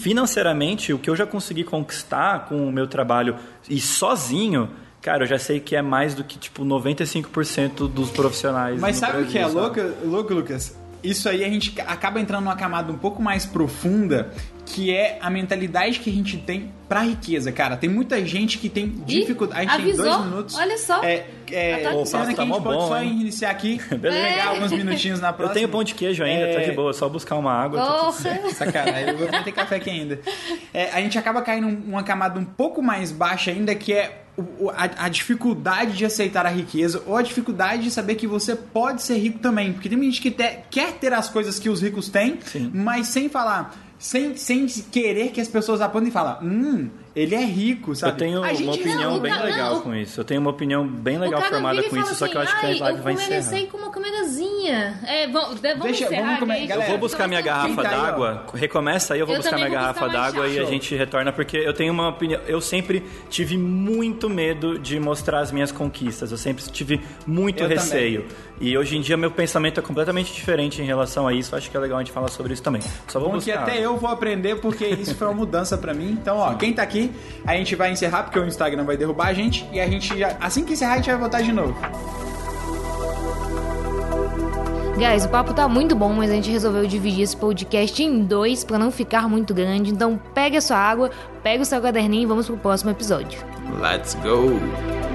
[SPEAKER 3] financeiramente o que eu já consegui conquistar com o meu trabalho e sozinho Cara, eu já sei que é mais do que, tipo, 95% dos profissionais.
[SPEAKER 2] Mas
[SPEAKER 3] no
[SPEAKER 2] sabe o
[SPEAKER 3] Brasil,
[SPEAKER 2] que é louco, louco, Lucas? Isso aí a gente acaba entrando numa camada um pouco mais profunda, que é a mentalidade que a gente tem pra riqueza, cara. Tem muita gente que tem dificuldade. A gente tem
[SPEAKER 1] avisou?
[SPEAKER 2] dois minutos.
[SPEAKER 1] Olha só.
[SPEAKER 2] É, é,
[SPEAKER 1] Tá
[SPEAKER 3] Opa,
[SPEAKER 2] que
[SPEAKER 3] tá
[SPEAKER 2] a gente
[SPEAKER 3] mó
[SPEAKER 2] pode
[SPEAKER 3] bom,
[SPEAKER 2] só
[SPEAKER 3] hein?
[SPEAKER 2] iniciar aqui, [laughs]
[SPEAKER 3] Beleza.
[SPEAKER 2] pegar alguns minutinhos na [laughs]
[SPEAKER 3] Eu
[SPEAKER 2] próxima.
[SPEAKER 3] tenho pão de queijo ainda, tá
[SPEAKER 2] É.
[SPEAKER 3] de boa, só buscar uma água. tá tudo certo.
[SPEAKER 1] Porra.
[SPEAKER 2] Sacanagem, eu vou ter café aqui ainda. É, a gente acaba caindo numa camada um pouco mais baixa ainda, que é o- o- a, a dificuldade de aceitar a riqueza ou a dificuldade de saber que você pode ser rico também. Porque tem gente que te- quer ter as coisas que os ricos têm,
[SPEAKER 3] Sim.
[SPEAKER 2] mas sem falar, sem, sem querer que as pessoas apontem e falam, hum, ele é rico, sabe?
[SPEAKER 3] Eu tenho uma opinião
[SPEAKER 1] não,
[SPEAKER 3] bem
[SPEAKER 1] não,
[SPEAKER 3] legal
[SPEAKER 1] não.
[SPEAKER 3] com isso. Eu tenho uma opinião bem legal formada com isso, só que eu
[SPEAKER 1] assim,
[SPEAKER 3] acho que a
[SPEAKER 1] "Ai,
[SPEAKER 3] live vai
[SPEAKER 1] eu comecei
[SPEAKER 3] encerrar.
[SPEAKER 1] com uma câmerazinha, aguinha. É, vamos, vamos
[SPEAKER 2] Deixa-
[SPEAKER 1] encerrar
[SPEAKER 2] vamos come-
[SPEAKER 1] aqui.
[SPEAKER 3] Eu
[SPEAKER 2] Galera,
[SPEAKER 3] vou buscar minha garrafa
[SPEAKER 2] tá aí, ó?
[SPEAKER 3] d'água. Recomeça aí, eu vou
[SPEAKER 1] Eu
[SPEAKER 3] buscar minha
[SPEAKER 1] também vou
[SPEAKER 3] garrafa d'água e a gente retorna, porque eu tenho uma opinião. Eu sempre tive muito medo de mostrar as minhas conquistas. Eu sempre tive muito
[SPEAKER 2] Eu
[SPEAKER 3] receio. E hoje em dia meu pensamento é completamente diferente em relação a isso. Acho que é legal a gente falar sobre isso também. Só vou
[SPEAKER 2] Bom que
[SPEAKER 3] buscar.
[SPEAKER 2] até eu vou aprender, porque isso foi uma mudança pra mim. Então, ó, quem tá aqui, a gente vai encerrar, porque o Instagram vai derrubar a gente. E a gente já, assim que encerrar, a gente vai voltar de novo.
[SPEAKER 1] Guys, o papo tá muito bom, mas a gente resolveu dividir esse podcast em dois pra não ficar muito grande. Então pega a sua água, pega o seu caderninho e vamos pro próximo episódio.
[SPEAKER 2] Let's go!